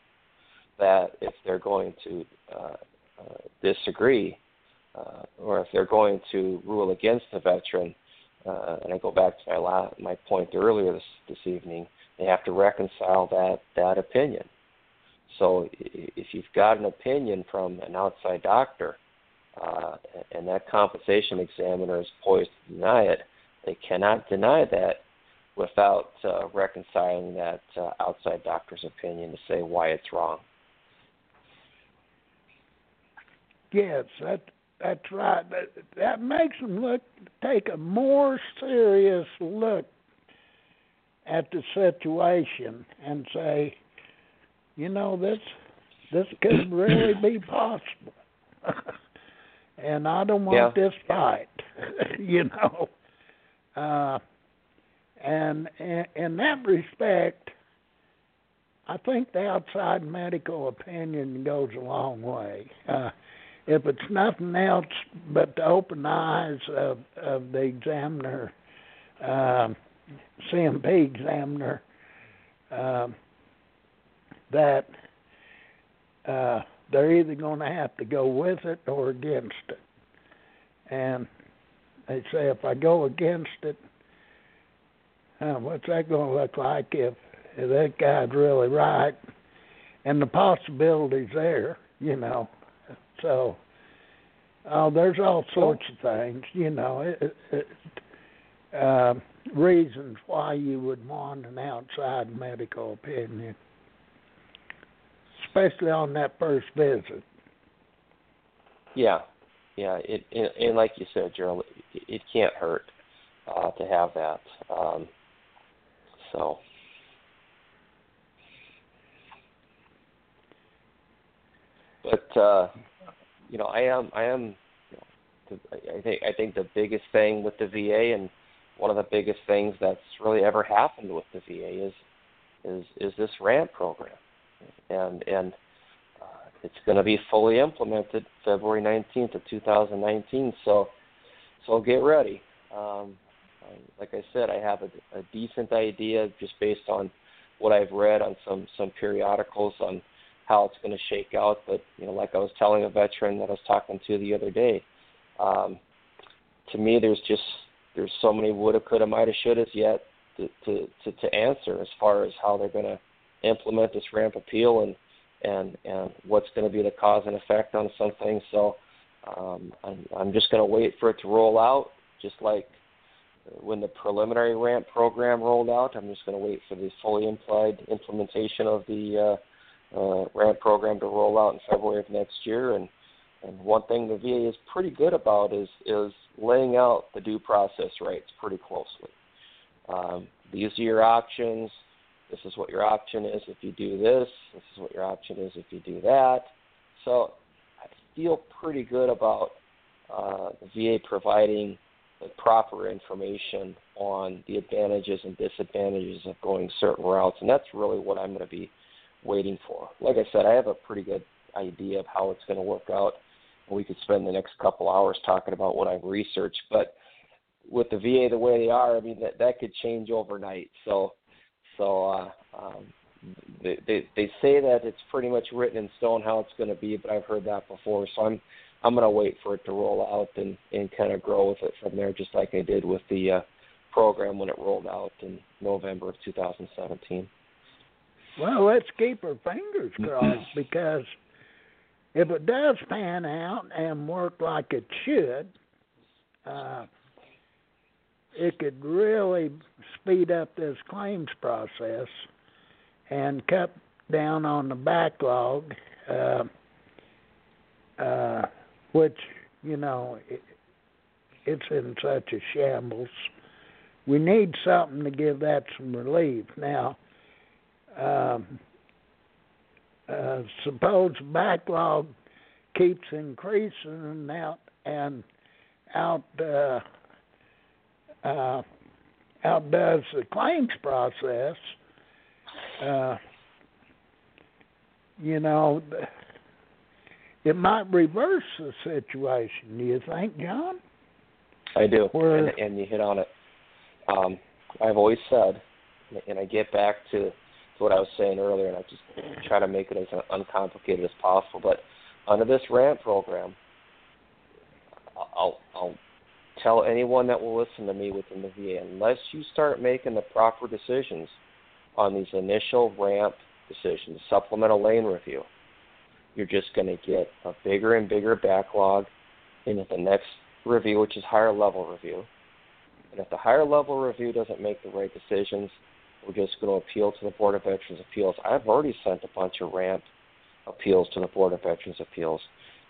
that if they're going to uh, uh, disagree uh, or if they're going to rule against the veteran, uh, and I go back to my la- my point earlier this this evening, they have to reconcile that that opinion. So if you've got an opinion from an outside doctor, uh, and that compensation examiner is poised to deny it, they cannot deny that without uh, reconciling that uh, outside doctor's opinion to say why it's wrong. Yes, that that's right. That, that makes them look take a more serious look at the situation and say, you know, this this could really be possible. and I don't want yeah. this fight, you know. Uh, and in, that respect, I think the outside medical opinion goes a long way. Uh, if it's nothing else but to open eyes of, of the examiner, uh, C&P examiner, uh, that uh, they're either going to have to go with it or against it. And they say if I go against it, what's that going to look like if, if that guy's really right? And the possibilities there, you know. So, uh, there's all sorts of things, you know, it, it, uh, reasons why you would want an outside medical opinion, especially on that first visit. Yeah, yeah, it, and, and like you said, Gerald, it, it can't hurt uh, to have that. Um, so. But uh, you know, I am I am you know, I think I think the biggest thing with the VA and one of the biggest things that's really ever happened with the VA is is is this RAMP program, and and uh, it's going to be fully implemented February 19th of 2019. So so get ready. Um, like I said, I have a, a decent idea just based on what I've read on some some periodicals on how it's going to shake out. But you know, like I was telling a veteran that I was talking to the other day, um, to me, there's just there's so many woulda, coulda, mighta, shouldas yet to, to to to answer as far as how they're going to implement this ramp appeal and and and what's going to be the cause and effect on some things. So um, I'm I'm just going to wait for it to roll out, just like when the preliminary ramp program rolled out. I'm just going to wait for the fully implied implementation of the uh, uh, RAMP program to roll out in February of next year. And and one thing the VA is pretty good about is is laying out the due process rights pretty closely. Um, these are your options. This is what your option is if you do this. This is what your option is if you do that. So I feel pretty good about uh, the VA providing the proper information on the advantages and disadvantages of going certain routes, and that's really what I'm going to be waiting for. Like I said, I have a pretty good idea of how it's going to work out. We could spend the next couple hours talking about what I've researched, but with the VA the way they are, I mean that that could change overnight. So, so uh, um, they, they they say that it's pretty much written in stone how it's going to be, but I've heard that before. So I'm I'm going to wait for it to roll out and and kind of grow with it from there, just like I did with the uh, program when it rolled out in November of 2017. Well, let's keep our fingers crossed because if it does pan out and work like it should, uh, it could really speed up this claims process and cut down on the backlog, uh, uh, which you know it, it's in such a shambles. We need something to give that some relief now um, uh, suppose backlog keeps increasing and out and out uh, uh, outdoes the claims process, uh, you know, it might reverse the situation. Do you think, John? I do, Where, and, and you hit on it. Um, I've always said, and I get back to to what I was saying earlier, and I just try to make it as uncomplicated as possible. But under this RAMP program, I'll, I'll tell anyone that will listen to me within the VA, unless you start making the proper decisions on these initial RAMP decisions, supplemental lane review, you're just going to get a bigger and bigger backlog into the next review, which is higher level review. And if the higher level review doesn't make the right decisions, we're just going to appeal to the Board of Veterans Appeals. I've already sent a bunch of ramp appeals to the Board of Veterans Appeals,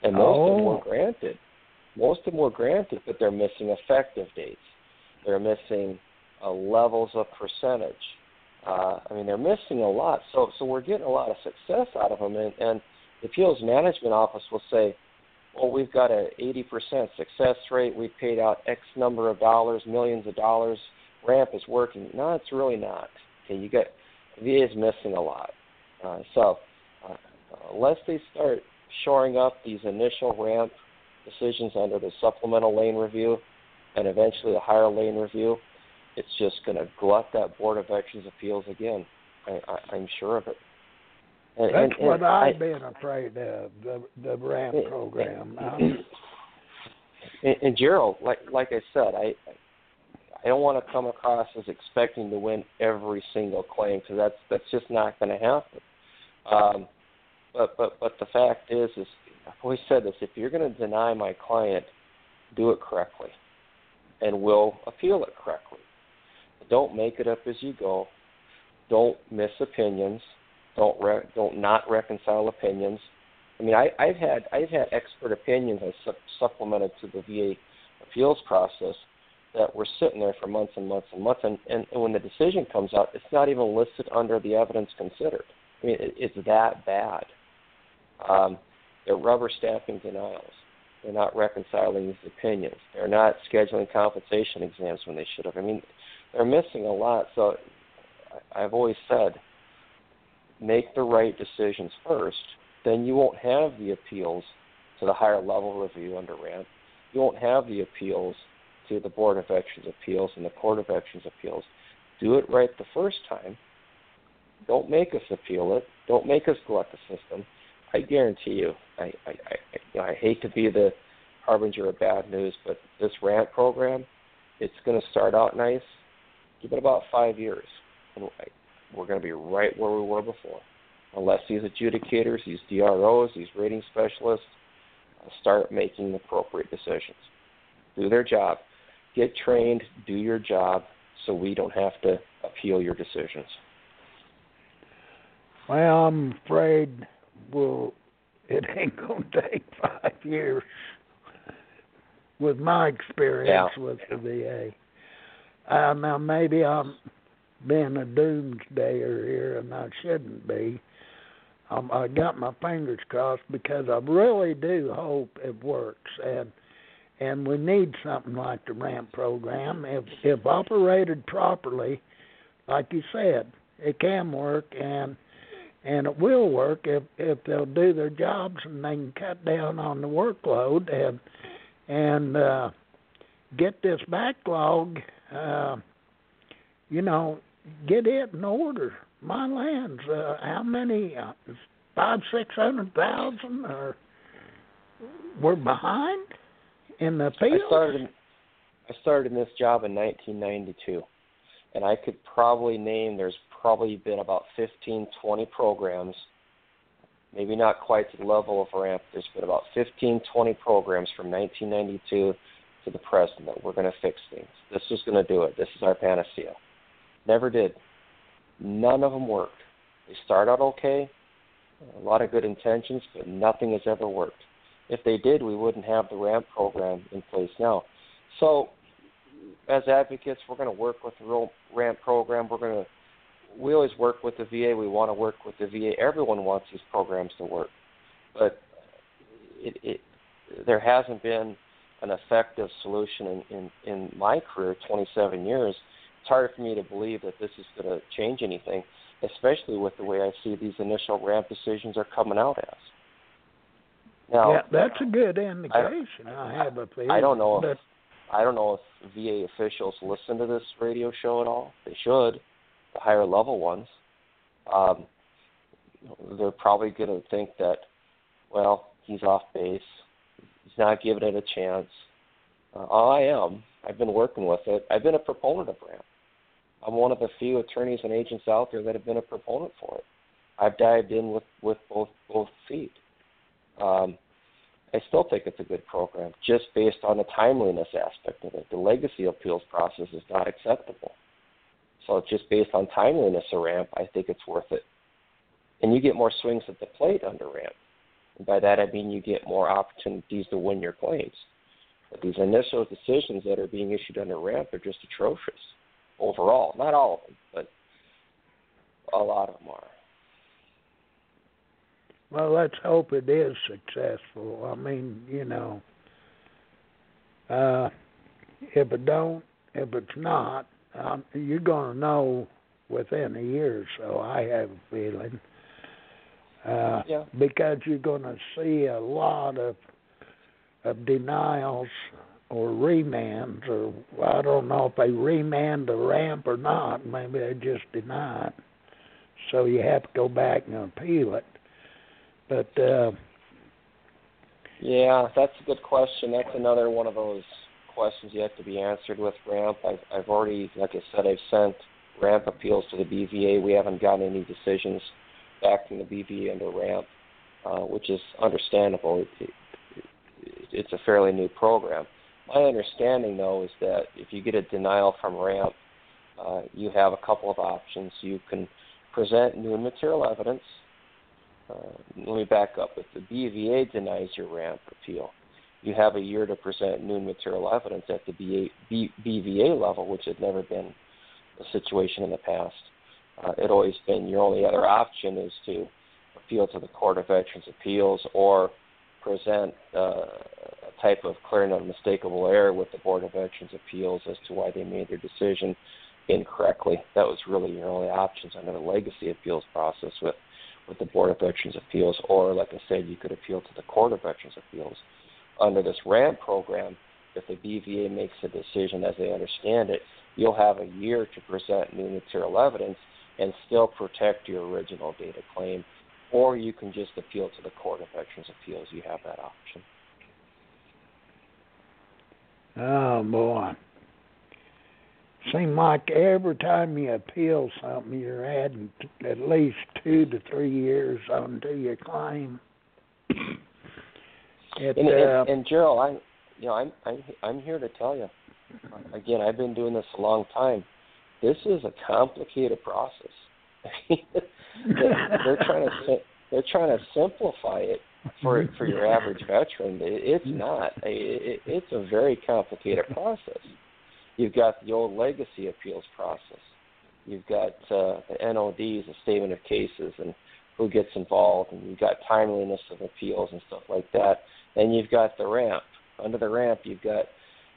and most of them Oh. were granted. Most of them were granted, but they're missing effective dates. They're missing uh, levels of percentage. Uh, I mean, they're missing a lot. So, so we're getting a lot of success out of them, and, and the appeals management office will say, "Well, we've got an 80% success rate. We've paid out X number of dollars, millions of dollars. Ramp is working." No, it's really not. Okay, you got VA is missing a lot. Uh, so, uh, unless they start shoring up these initial ramp decisions under the supplemental lane review and eventually the higher lane review, it's just going to glut that Board of Veterans Appeals again. I, I, I'm sure of it. And, That's and, what I, I've been afraid of, the the ramp program. And, and Gerald, like like I said, I I don't want to come across as expecting to win every single claim because that's that's just not going to happen. Um, but but but the fact is, is I've always said this: if you're going to deny my client, do it correctly, and we'll appeal it correctly. Don't make it up as you go. Don't miss opinions. Don't re- don't not reconcile opinions. I mean, I, I've had I've had expert opinions I su- supplemented to the VA appeals process that were sitting there for months and months and months, and, and, and when the decision comes out, it's not even listed under the evidence considered. I mean, it, it's that bad. Um, they're rubber stamping denials. They're not reconciling these opinions. They're not scheduling compensation exams when they should have. I mean, they're missing a lot. So I- I've always said, make the right decisions first. Then you won't have the appeals to the higher level review under RAMP. You won't have the appeals to the Board of Veterans Appeals and the Court of Veterans Appeals. Do it right the first time. Don't make us appeal it. Don't make us glut the system. I guarantee you, I, I, I, you know, I hate to be the harbinger of bad news, but this RAMP program, it's going to start out nice. Give it about five years, and we're going to be right where we were before. Unless these adjudicators, these DROs, these rating specialists uh, start making appropriate decisions. Do their job. Get trained, do your job, so we don't have to appeal your decisions. well, I'm afraid well, it ain't gonna take five years. With my experience with the VA, uh, now maybe I'm being a doomsdayer here, and I shouldn't be. Um, I got my fingers crossed because I really do hope it works, and and we need something like the ramp program. If if operated properly, like you said, it can work, and and it will work if if they'll do their jobs and they can cut down on the workload and and uh, get this backlog. Uh, you know, get it in order. My lands, uh, how many? Uh, five, six hundred thousand, or we're behind in the field. I started I started in this job in 1992, and I could probably name there's probably been about 15, 20 programs, maybe not quite to the level of RAMP. There's been about 15, 20 programs from 1992 to the present that we're going to fix things. This is going to do it. This is our panacea. Never did. None of them worked. They start out okay, a lot of good intentions, but nothing has ever worked. If they did, we wouldn't have the RAMP program in place now. So, as advocates, we're going to work with the RAMP program. We're going to we always work with the VA. We want to work with the VA. Everyone wants these programs to work, but it, it there hasn't been an effective solution in, in, in my career, 27 years. It's hard for me to believe that this is going to change anything, especially with the way I see these initial ramp decisions are coming out as. Now, yeah, that's a good indication. I, have a feeling. I don't know if I don't know if VA officials listen to this radio show at all. They should, the higher level ones. Um, they're probably going to think that, well, he's off base. He's not giving it a chance. Uh, I am. I've been working with it. I've been a proponent of ramp. I'm one of the few attorneys and agents out there that have been a proponent for it. I've dived in with with both both feet. Um, I still think it's a good program, just based on the timeliness aspect of it. The legacy appeals process is not acceptable. So just based on timeliness of ramp, I think it's worth it. And you get more swings at the plate under ramp. And by that I mean you get more opportunities to win your claims. But these initial decisions that are being issued under ramp are just atrocious overall. Not all of them, but a lot of them are. Well, let's hope it is successful. I mean, you know, uh, if it don't, if it's not, um, you're going to know within a year or so. I have a feeling. Uh, yeah. Because you're going to see a lot of of denials or remands, or I don't know if they remand the ramp or not. Maybe they just deny it. So you have to go back and appeal it. But uh, yeah, that's a good question. That's another one of those questions yet to be answered with ramp. I've I've already, like I said, I've sent ramp appeals to the BVA. We haven't gotten any decisions back from the BVA under ramp, uh, which is understandable. It, it, it's a fairly new program. My understanding, though, is that if you get a denial from ramp, uh, you have a couple of options. You can present new and material evidence uh, let me back up. If the BVA denies your ramp appeal, you have a year to present new and material evidence at the BA, B, BVA level, which had never been a situation in the past. Uh, it always been your only other option is to appeal to the Court of Veterans Appeals or present uh, type of clear and unmistakable error with the Board of Veterans Appeals as to why they made their decision incorrectly. That was really your only options under the legacy appeals process with with the Board of Veterans Appeals, or like I said, you could appeal to the Court of Veterans Appeals. Under this RAMP program, if the BVA makes a decision as they understand it, you'll have a year to present new material evidence and still protect your original data claim, or you can just appeal to the Court of Veterans Appeals. You have that option. Oh boy. Seem like every time you appeal something, you're adding t- at least two to three years onto your claim. it, and, uh, and, and Gerald, I, you know, I'm I'm I'm here to tell you. Again, I've been doing this a long time. This is a complicated process. they're trying to they're trying to simplify it for for your average veteran. It's not. It, it's a very complicated process. You've got the old legacy appeals process. You've got uh, the NODs, the statement of cases, and who gets involved, and you've got timeliness of appeals and stuff like that. Then you've got the ramp. Under the ramp, you've got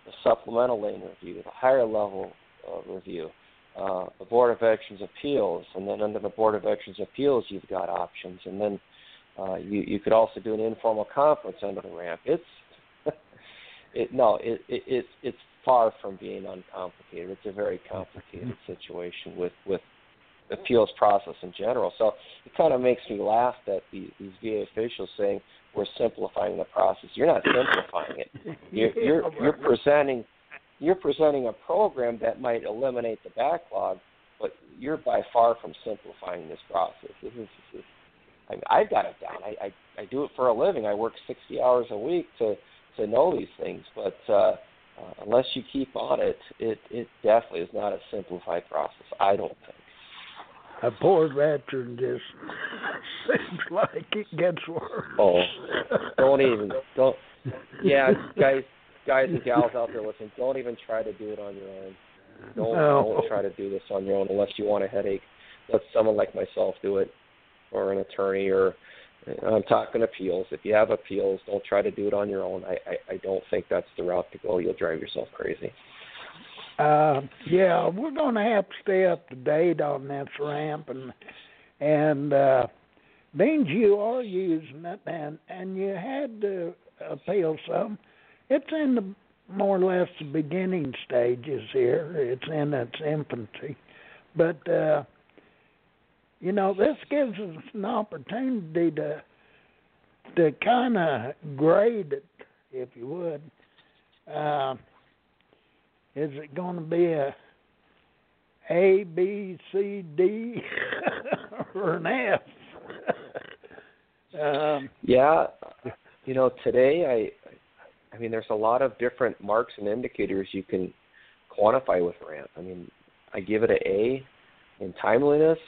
the supplemental lane review, the higher level uh, review, uh, the Board of Veterans Appeals, and then under the Board of Veterans Appeals, you've got options, and then uh, you you could also do an informal conference under the ramp. It's it no, it, it it's it's far from being uncomplicated. It's a very complicated situation with with appeals process in general. So it kind of makes me laugh that the, these VA officials saying we're simplifying the process. You're not simplifying it. You're you're, you're presenting you're presenting a program that might eliminate the backlog, but you're by far from simplifying this process. This is, this is I I've got it down. I, I I do it for a living. I work 60 hours a week to to know these things, but uh, uh, unless you keep on it, it it definitely is not a simplified process. I don't think. A poor veteran just seems like it gets worse. Oh, don't even don't. Yeah, guys, guys and gals out there listening, don't even try to do it on your own. Don't No. don't try to do this on your own unless you want a headache. Let someone like myself do it, or an attorney, or I'm talking appeals. If you have appeals, don't try to do it on your own. I, I, I don't think that's the route to go. You'll drive yourself crazy. Uh, yeah, we're going to have to stay up to date on this ramp, and and uh, means you are using it, and and you had to appeal some. It's in the more or less the beginning stages here. It's in its infancy, but uh, you know this gives us an opportunity to to kind of grade it, if you would. Uh, is it going to be a A, B, C, D, or an F? um, Yeah, you know, today I, I mean, there's a lot of different marks and indicators you can quantify with ramp. I mean, I give it an A in timeliness.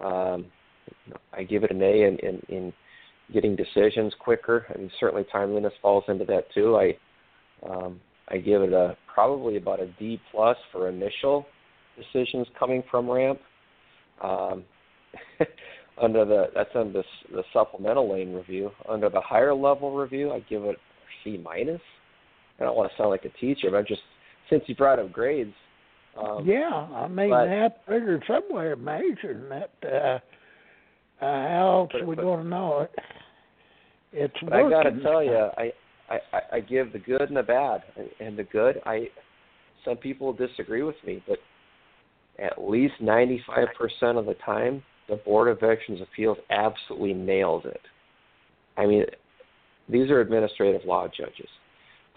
Um, I give it an A in, in, in getting decisions quicker. Mean, certainly timeliness falls into that too. I um, I give it a probably about a D plus for initial decisions coming from ramp. Um, under the that's under the, the supplemental lane review. Under the higher level review, I give it C minus. I don't want to sound like a teacher, but I'm just since you brought up grades. Um, yeah, I mean but, that figured somewhere measuring that. Uh, uh, how else are we going to know it? It's but working. I got to tell you, I, I I give the good and the bad, and the good. I some people disagree with me, but at least 95% of the time, the Board of Veterans Appeals absolutely nails it. I mean, these are administrative law judges.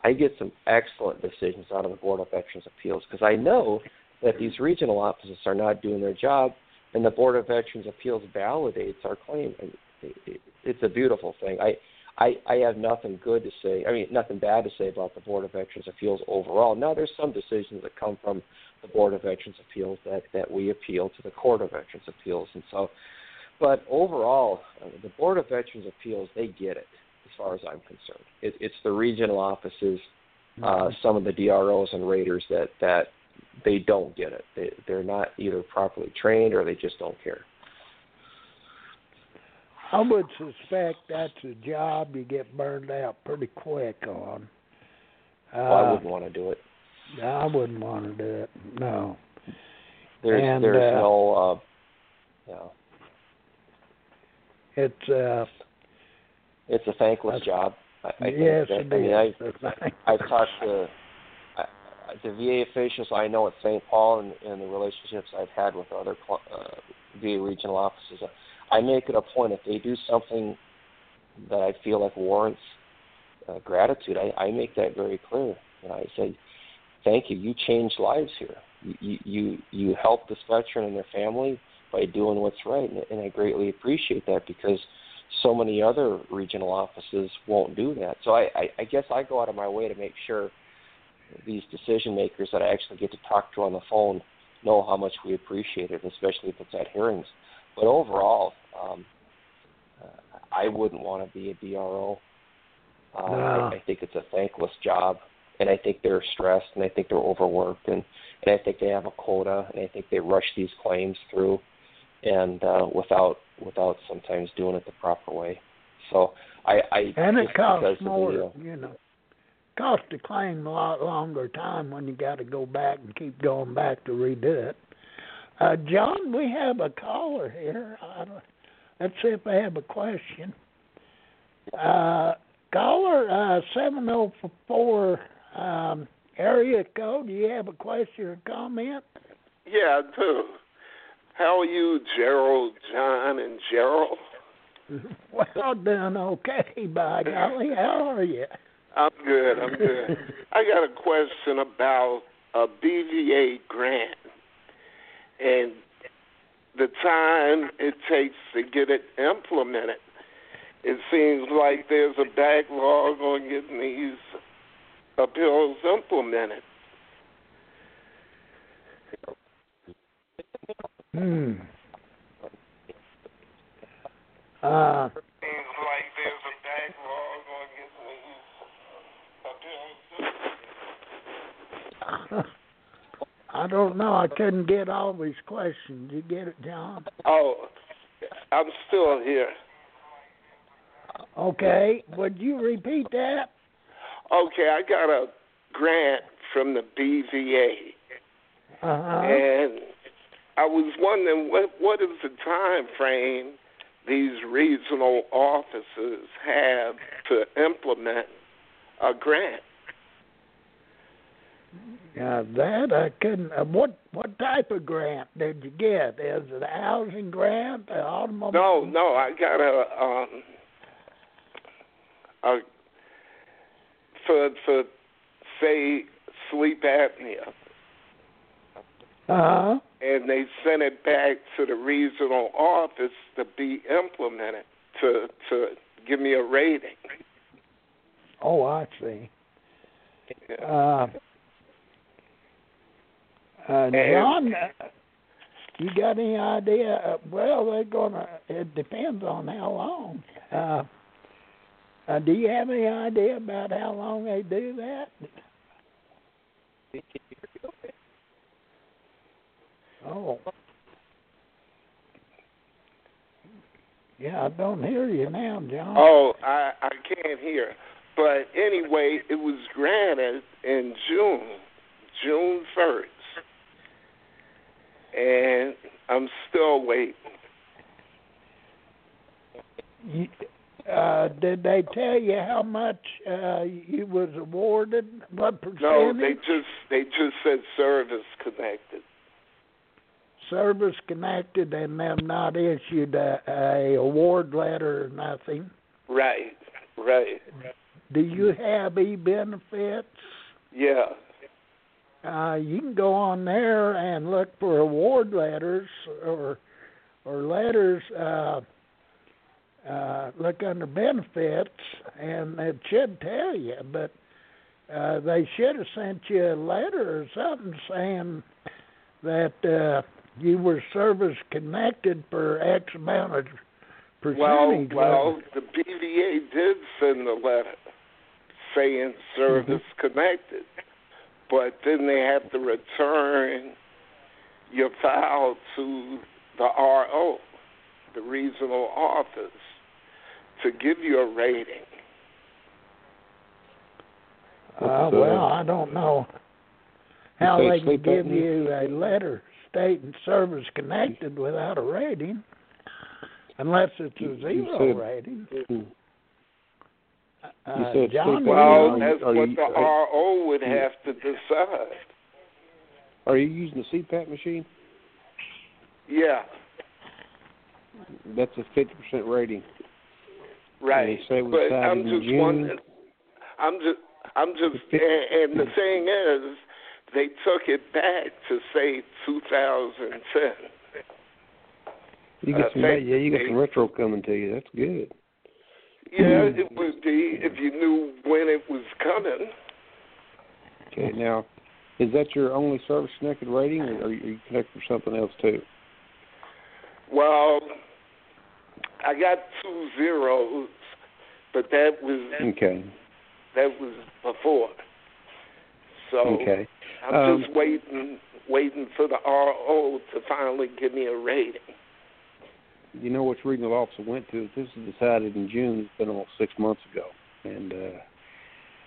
I get some excellent decisions out of the Board of Veterans Appeals because I know that these regional offices are not doing their job, and the Board of Veterans Appeals validates our claim. And it's a beautiful thing. I, I, I have nothing good to say. I mean, nothing bad to say about the Board of Veterans Appeals overall. Now, there's some decisions that come from the Board of Veterans Appeals that that we appeal to the Court of Veterans Appeals, and so. But overall, uh, the Board of Veterans Appeals they get it as far as I'm concerned. It, it's the regional offices, uh, Mm-hmm. some of the DROs and raters that that they don't get it. They they're not either properly trained or they just don't care. I would suspect that's a job you get burned out pretty quick on. Uh, Well, I wouldn't want to do it. I wouldn't want to do it. No. There's And, there's uh, no uh, yeah. It's uh It's a thankless That's- job. I, I yes, think it I mean, I, is. thing. I've talked to I, I- the VA officials I know at St. Paul and, and the relationships I've had with other uh, VA regional offices. I make it a point if they do something that I feel like warrants uh, gratitude, I, I make that very clear. And I say, "Thank you. You changed lives here. You you you, you helped this veteran and their family by doing what's right, and, and I greatly appreciate that because." So many other regional offices won't do that. So I, I, I guess I go out of my way to make sure these decision makers that I actually get to talk to on the phone know how much we appreciate it, especially if it's at hearings. But overall, um, uh, I wouldn't want to be a DRO. Uh, No. I, I think it's a thankless job, and I think they're stressed, and I think they're overworked, and and I think they have a quota, and I think they rush these claims through, and uh, without without sometimes doing it the proper way. So I, I And it costs more, the, uh, you know. Costs to claim a lot longer time when you got to go back and keep going back to redo it. Uh, John, we have a caller here. I don't, let's see if I have a question. Uh, caller uh, seven zero four um, area code. Do you have a question or comment? Yeah, I do. How are you, Gerald, John, and Gerald? Well, doing okay, by golly. How are you? I'm good. I'm good. I got a question about a BVA grant and the time it takes to get it implemented. It seems like there's a backlog on getting these appeals implemented. Hmm. Uh, Seems like there's a backlog on getting these hmm. uh, uh, appeals. I don't know. I couldn't get all these questions. You get it, John? Oh, I'm still here. Okay. Would you repeat that? Okay, I got a grant from the BVA, Uh huh. and I was wondering what what is the time frame these regional offices have to implement a grant? Now that I couldn't. Uh, what what type of grant did you get? Is it a housing grant, an automobile? No, no, I got a um a for for say sleep apnea, Uh huh. and they sent it back to the regional office to be implemented to to give me a rating. Oh, I see. Uh, uh, John, you got any idea? Uh, well, they're gonna. It depends on how long. Uh, uh, do you have any idea about how long they do that? Oh. Yeah, I don't hear you now, John. Oh, I I can't hear. But anyway, it was granted in June, June first, and I'm still waiting. You, uh, did they tell you how much uh, you was awarded? What percentage? No, they just they just said service connected. Service connected, and them not issued a, a award letter or nothing. Right, right. Do you have e benefits? Yeah. Uh, you can go on there and look for award letters or or letters. Uh, uh, look under benefits, and it should tell you. But uh, they should have sent you a letter or something saying that uh, you were service connected for X amount of Well, percentage. well, the BVA did send a letter saying service connected, but then they have to return your file to the RO, the regional office, to give you a rating. Uh, well, I don't know how say they can give you a letter stating service connected without a rating, unless it's You- a you zero said- rating. Uh, said John, sleep Well, that's what you- the are- RO would Yeah. have to decide. Are you using the CPAP machine? Yeah, That's a fifty percent rating. right. they say but I'm just June. wondering. I'm just, I'm just, and, and the thing is, they took it back to say 2010. You get Uh, some, yeah, you got some retro coming to you. That's good. Yeah, Hmm. it would be if you knew when it was coming. Okay, now, is that your only service connected rating, or are you, are you connected for something else too? Well, I got two zeros, but that was Okay, that was before. So okay. I'm Um, just waiting, waiting for the RO to finally give me a rating. You know which regional officer went to? This was decided in June. It's been almost six months ago, and uh,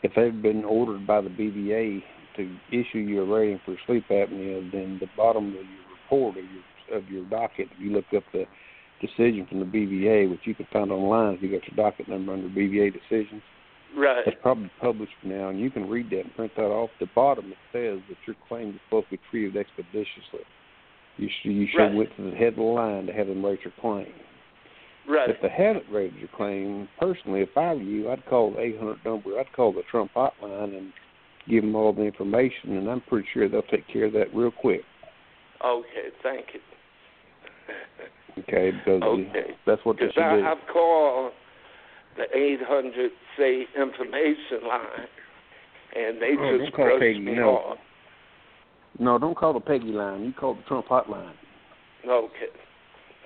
if they've been ordered by the BVA to issue you a rating for sleep apnea, then the bottom of your report of your of your docket, if you look up the decision from the BVA, which you can find online if you got your docket number under BVA decisions, Right. it's probably published now, and you can read that and print that off. The bottom it says that your claim is supposed to be treated expeditiously. You should you should Right. went to the head of the line to have them rate your claim. Right. If they haven't rated your claim, personally, if I were you, I'd call the 800 number. I'd call the Trump hotline and give them all the information, and I'm pretty sure they'll take care of that real quick. Okay. Thank you. Okay, because Okay. that's what they should I, do. I've called the 800 say information line, and they Oh, just call brushed Peggy, me no. off. No, don't call the Peggy line. You call the Trump hotline. Okay.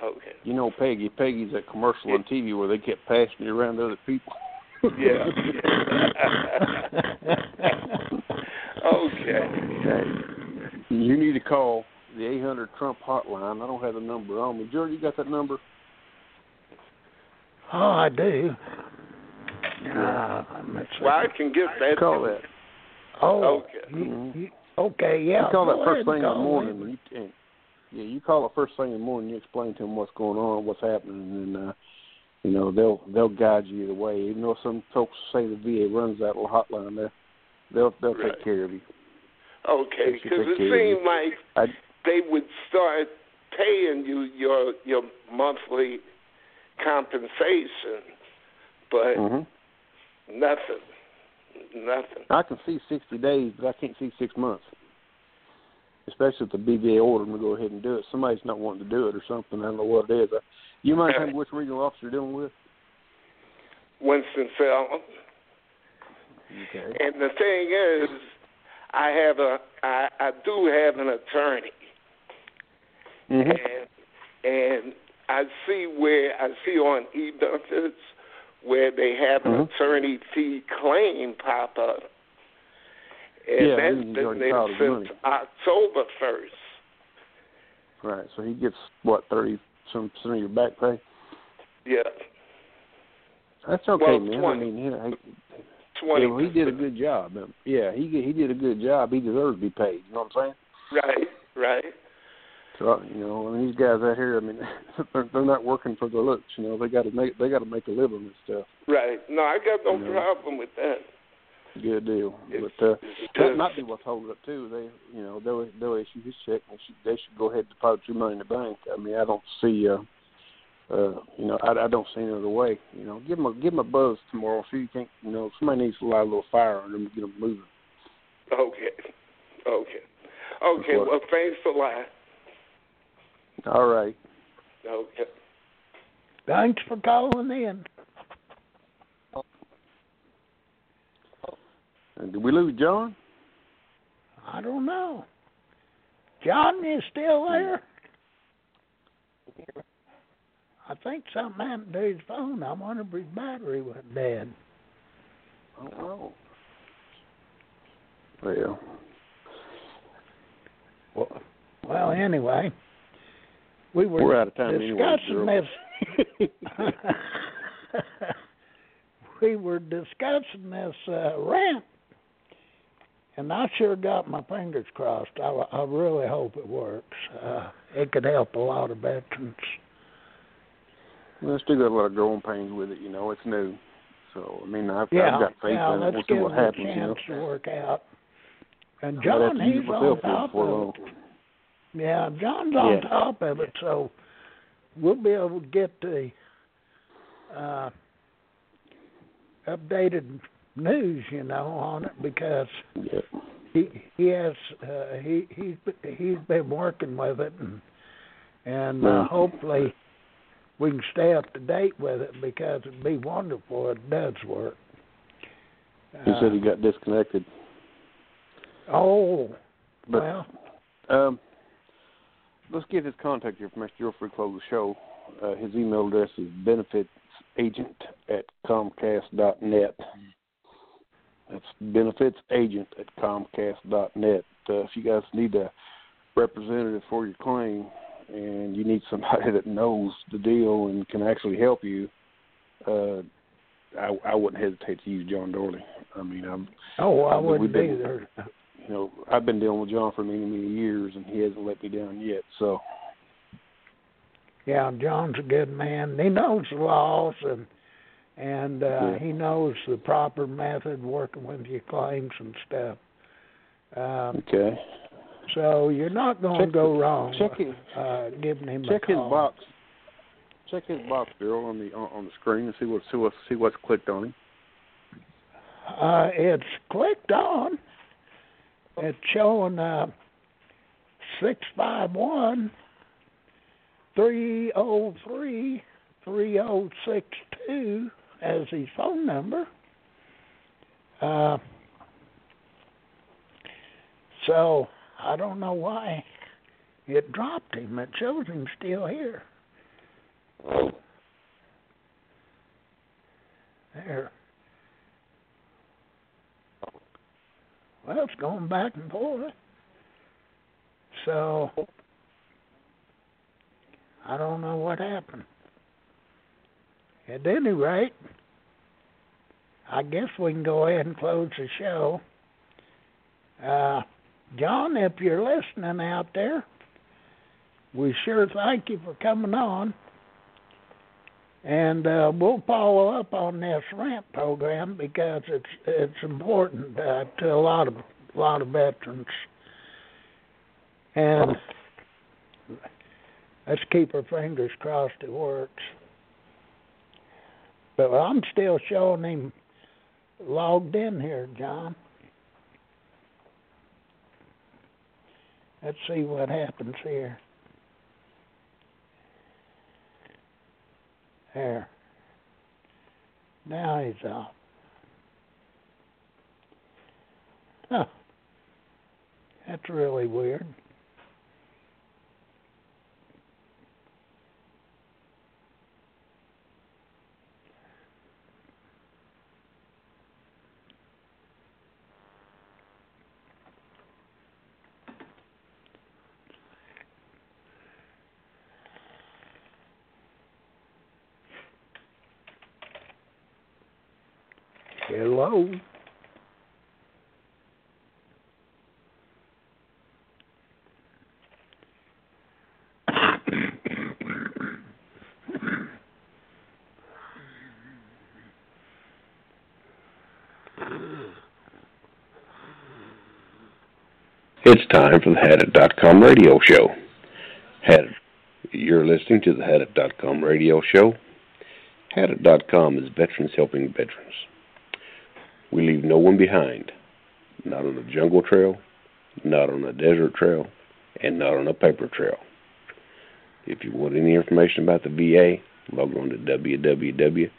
Okay. You know Peggy. Peggy's that commercial on TV where they kept passing you around to other people. Yeah. okay. Okay. You need to call the 800 Trump hotline. I don't have the number on me. George, you got that number? Oh, I do. Uh, let's see. Well, I can get that. Call that. oh, Okay. you, Mhm. you, okay, yeah. you call go that first thing in the morning. him. And you, and, yeah, you call it first thing in the morning. You explain to them what's going on, what's happening, and uh, you know they'll they'll guide you the way. Even though some folks say the VA runs that little hotline, there, they'll they'll Right. take care of you. Okay, because it care of you. seemed like I, they would start paying you your your monthly compensation, but hmm nothing, nothing. I can see 60 days, but I can't see six months. Especially if the BVA ordered them to go ahead and do it. Somebody's not wanting to do it or something. I don't know what it is. You mind telling me which regional officer you're dealing with? Winston Salem. Okay. And the thing is, I have a I, I do have an attorney, Mm-hmm. and and I see where I see on e benefits where they have an Mhm. attorney fee claim pop up, and Yeah, that's been there since. October first. Right. So he gets what thirty some percent of your back pay. Yeah, That's okay, Well, man. 20. I mean, you know, he, twenty. yeah, well, he did a good job. Yeah, he he did a good job. He deserves to be paid. You know what I'm saying? Right, right. So you know, I mean, these guys out here, I mean, they're, they're not working for the looks. You know, they got to make they got to make a living and stuff. Right. No, I got no Yeah. problem with that. Good deal. It's, but uh, it's that might be what's holding up too. They, you know, they'll they'll issue his check and they should, they should go ahead and deposit your money in the bank. I mean, I don't see, uh, uh, you know, I, I don't see any other way. You know, give them a give them a buzz tomorrow. See, you can't, you know, somebody needs to light a little fire on them and get them moving. okay. Okay. Okay. Well, thanks a lot. All right. Okay. Thanks for calling in. And did we lose John? I don't know. John, is still there? I think something happened to his phone. I wonder if his battery went dead. I don't know. Well, Well, well anyway, we were we're out of time discussing Gerald. this. we were discussing this uh, RAMP, and I sure got my fingers crossed. I, I really hope it works. Uh, it could help a lot of veterans. Well, still got a lot of growing pains with it. You know, it's new. So I mean, I've, Yeah, I've got faith yeah, in it. We'll see give what it a happens. You know. chance to work out. And John, he's on myself top of it. Yeah, John's on Yeah. top of it, so we'll be able to get the uh, updated news, you know, on it because Yeah. he he has uh, he he's he's been working with it and and uh, Right. hopefully we can stay up to date with it because it'd be wonderful if it does work. He Uh, said he got disconnected. oh But well, um, let's get his contact information before we close the show. Uh, his email address is benefitsagent at comcast dot net. That's benefitsagent at comcast dot net. Uh, if you guys need a representative for your claim and you need somebody that knows the deal and can actually help you, uh, I, I wouldn't hesitate to use John Dorle. I mean, I'm oh I we've wouldn't been- either. You know, I've been dealing with John for many, many years, and he hasn't let me down yet. So, Yeah, John's a good man. He knows the laws and and uh Yeah. he knows the proper method working with your claims and stuff. Um okay, so you're not gonna Check- go wrong check his uh giving him a check his box. Check his box, Bill, on the on, on the screen and see what see what see what's clicked on him. Uh it's clicked on. It's showing uh six five one three oh three three oh six two as his phone number. Uh so I don't know why it dropped him. It shows him still here. There. Well, it's going back and forth. So I don't know what happened. At any rate, I guess we can go ahead and close the show. Uh, John, if you're listening out there, we sure thank you for coming on. And uh, we'll follow up on this RAMP program because it's it's important uh, to a lot of a lot of veterans. And let's keep our fingers crossed it works. But I'm still showing him logged in here, John. Let's see what happens here. There. Now he's out. Huh. That's really weird. It's time for the Hadit.com radio show. Hadit, you're listening to the Hadit.com radio show. Hadit.com is veterans helping veterans. We leave no one behind, not on a jungle trail, not on a desert trail, and not on a paper trail. If you want any information about the VA, log on to www.hadit.com.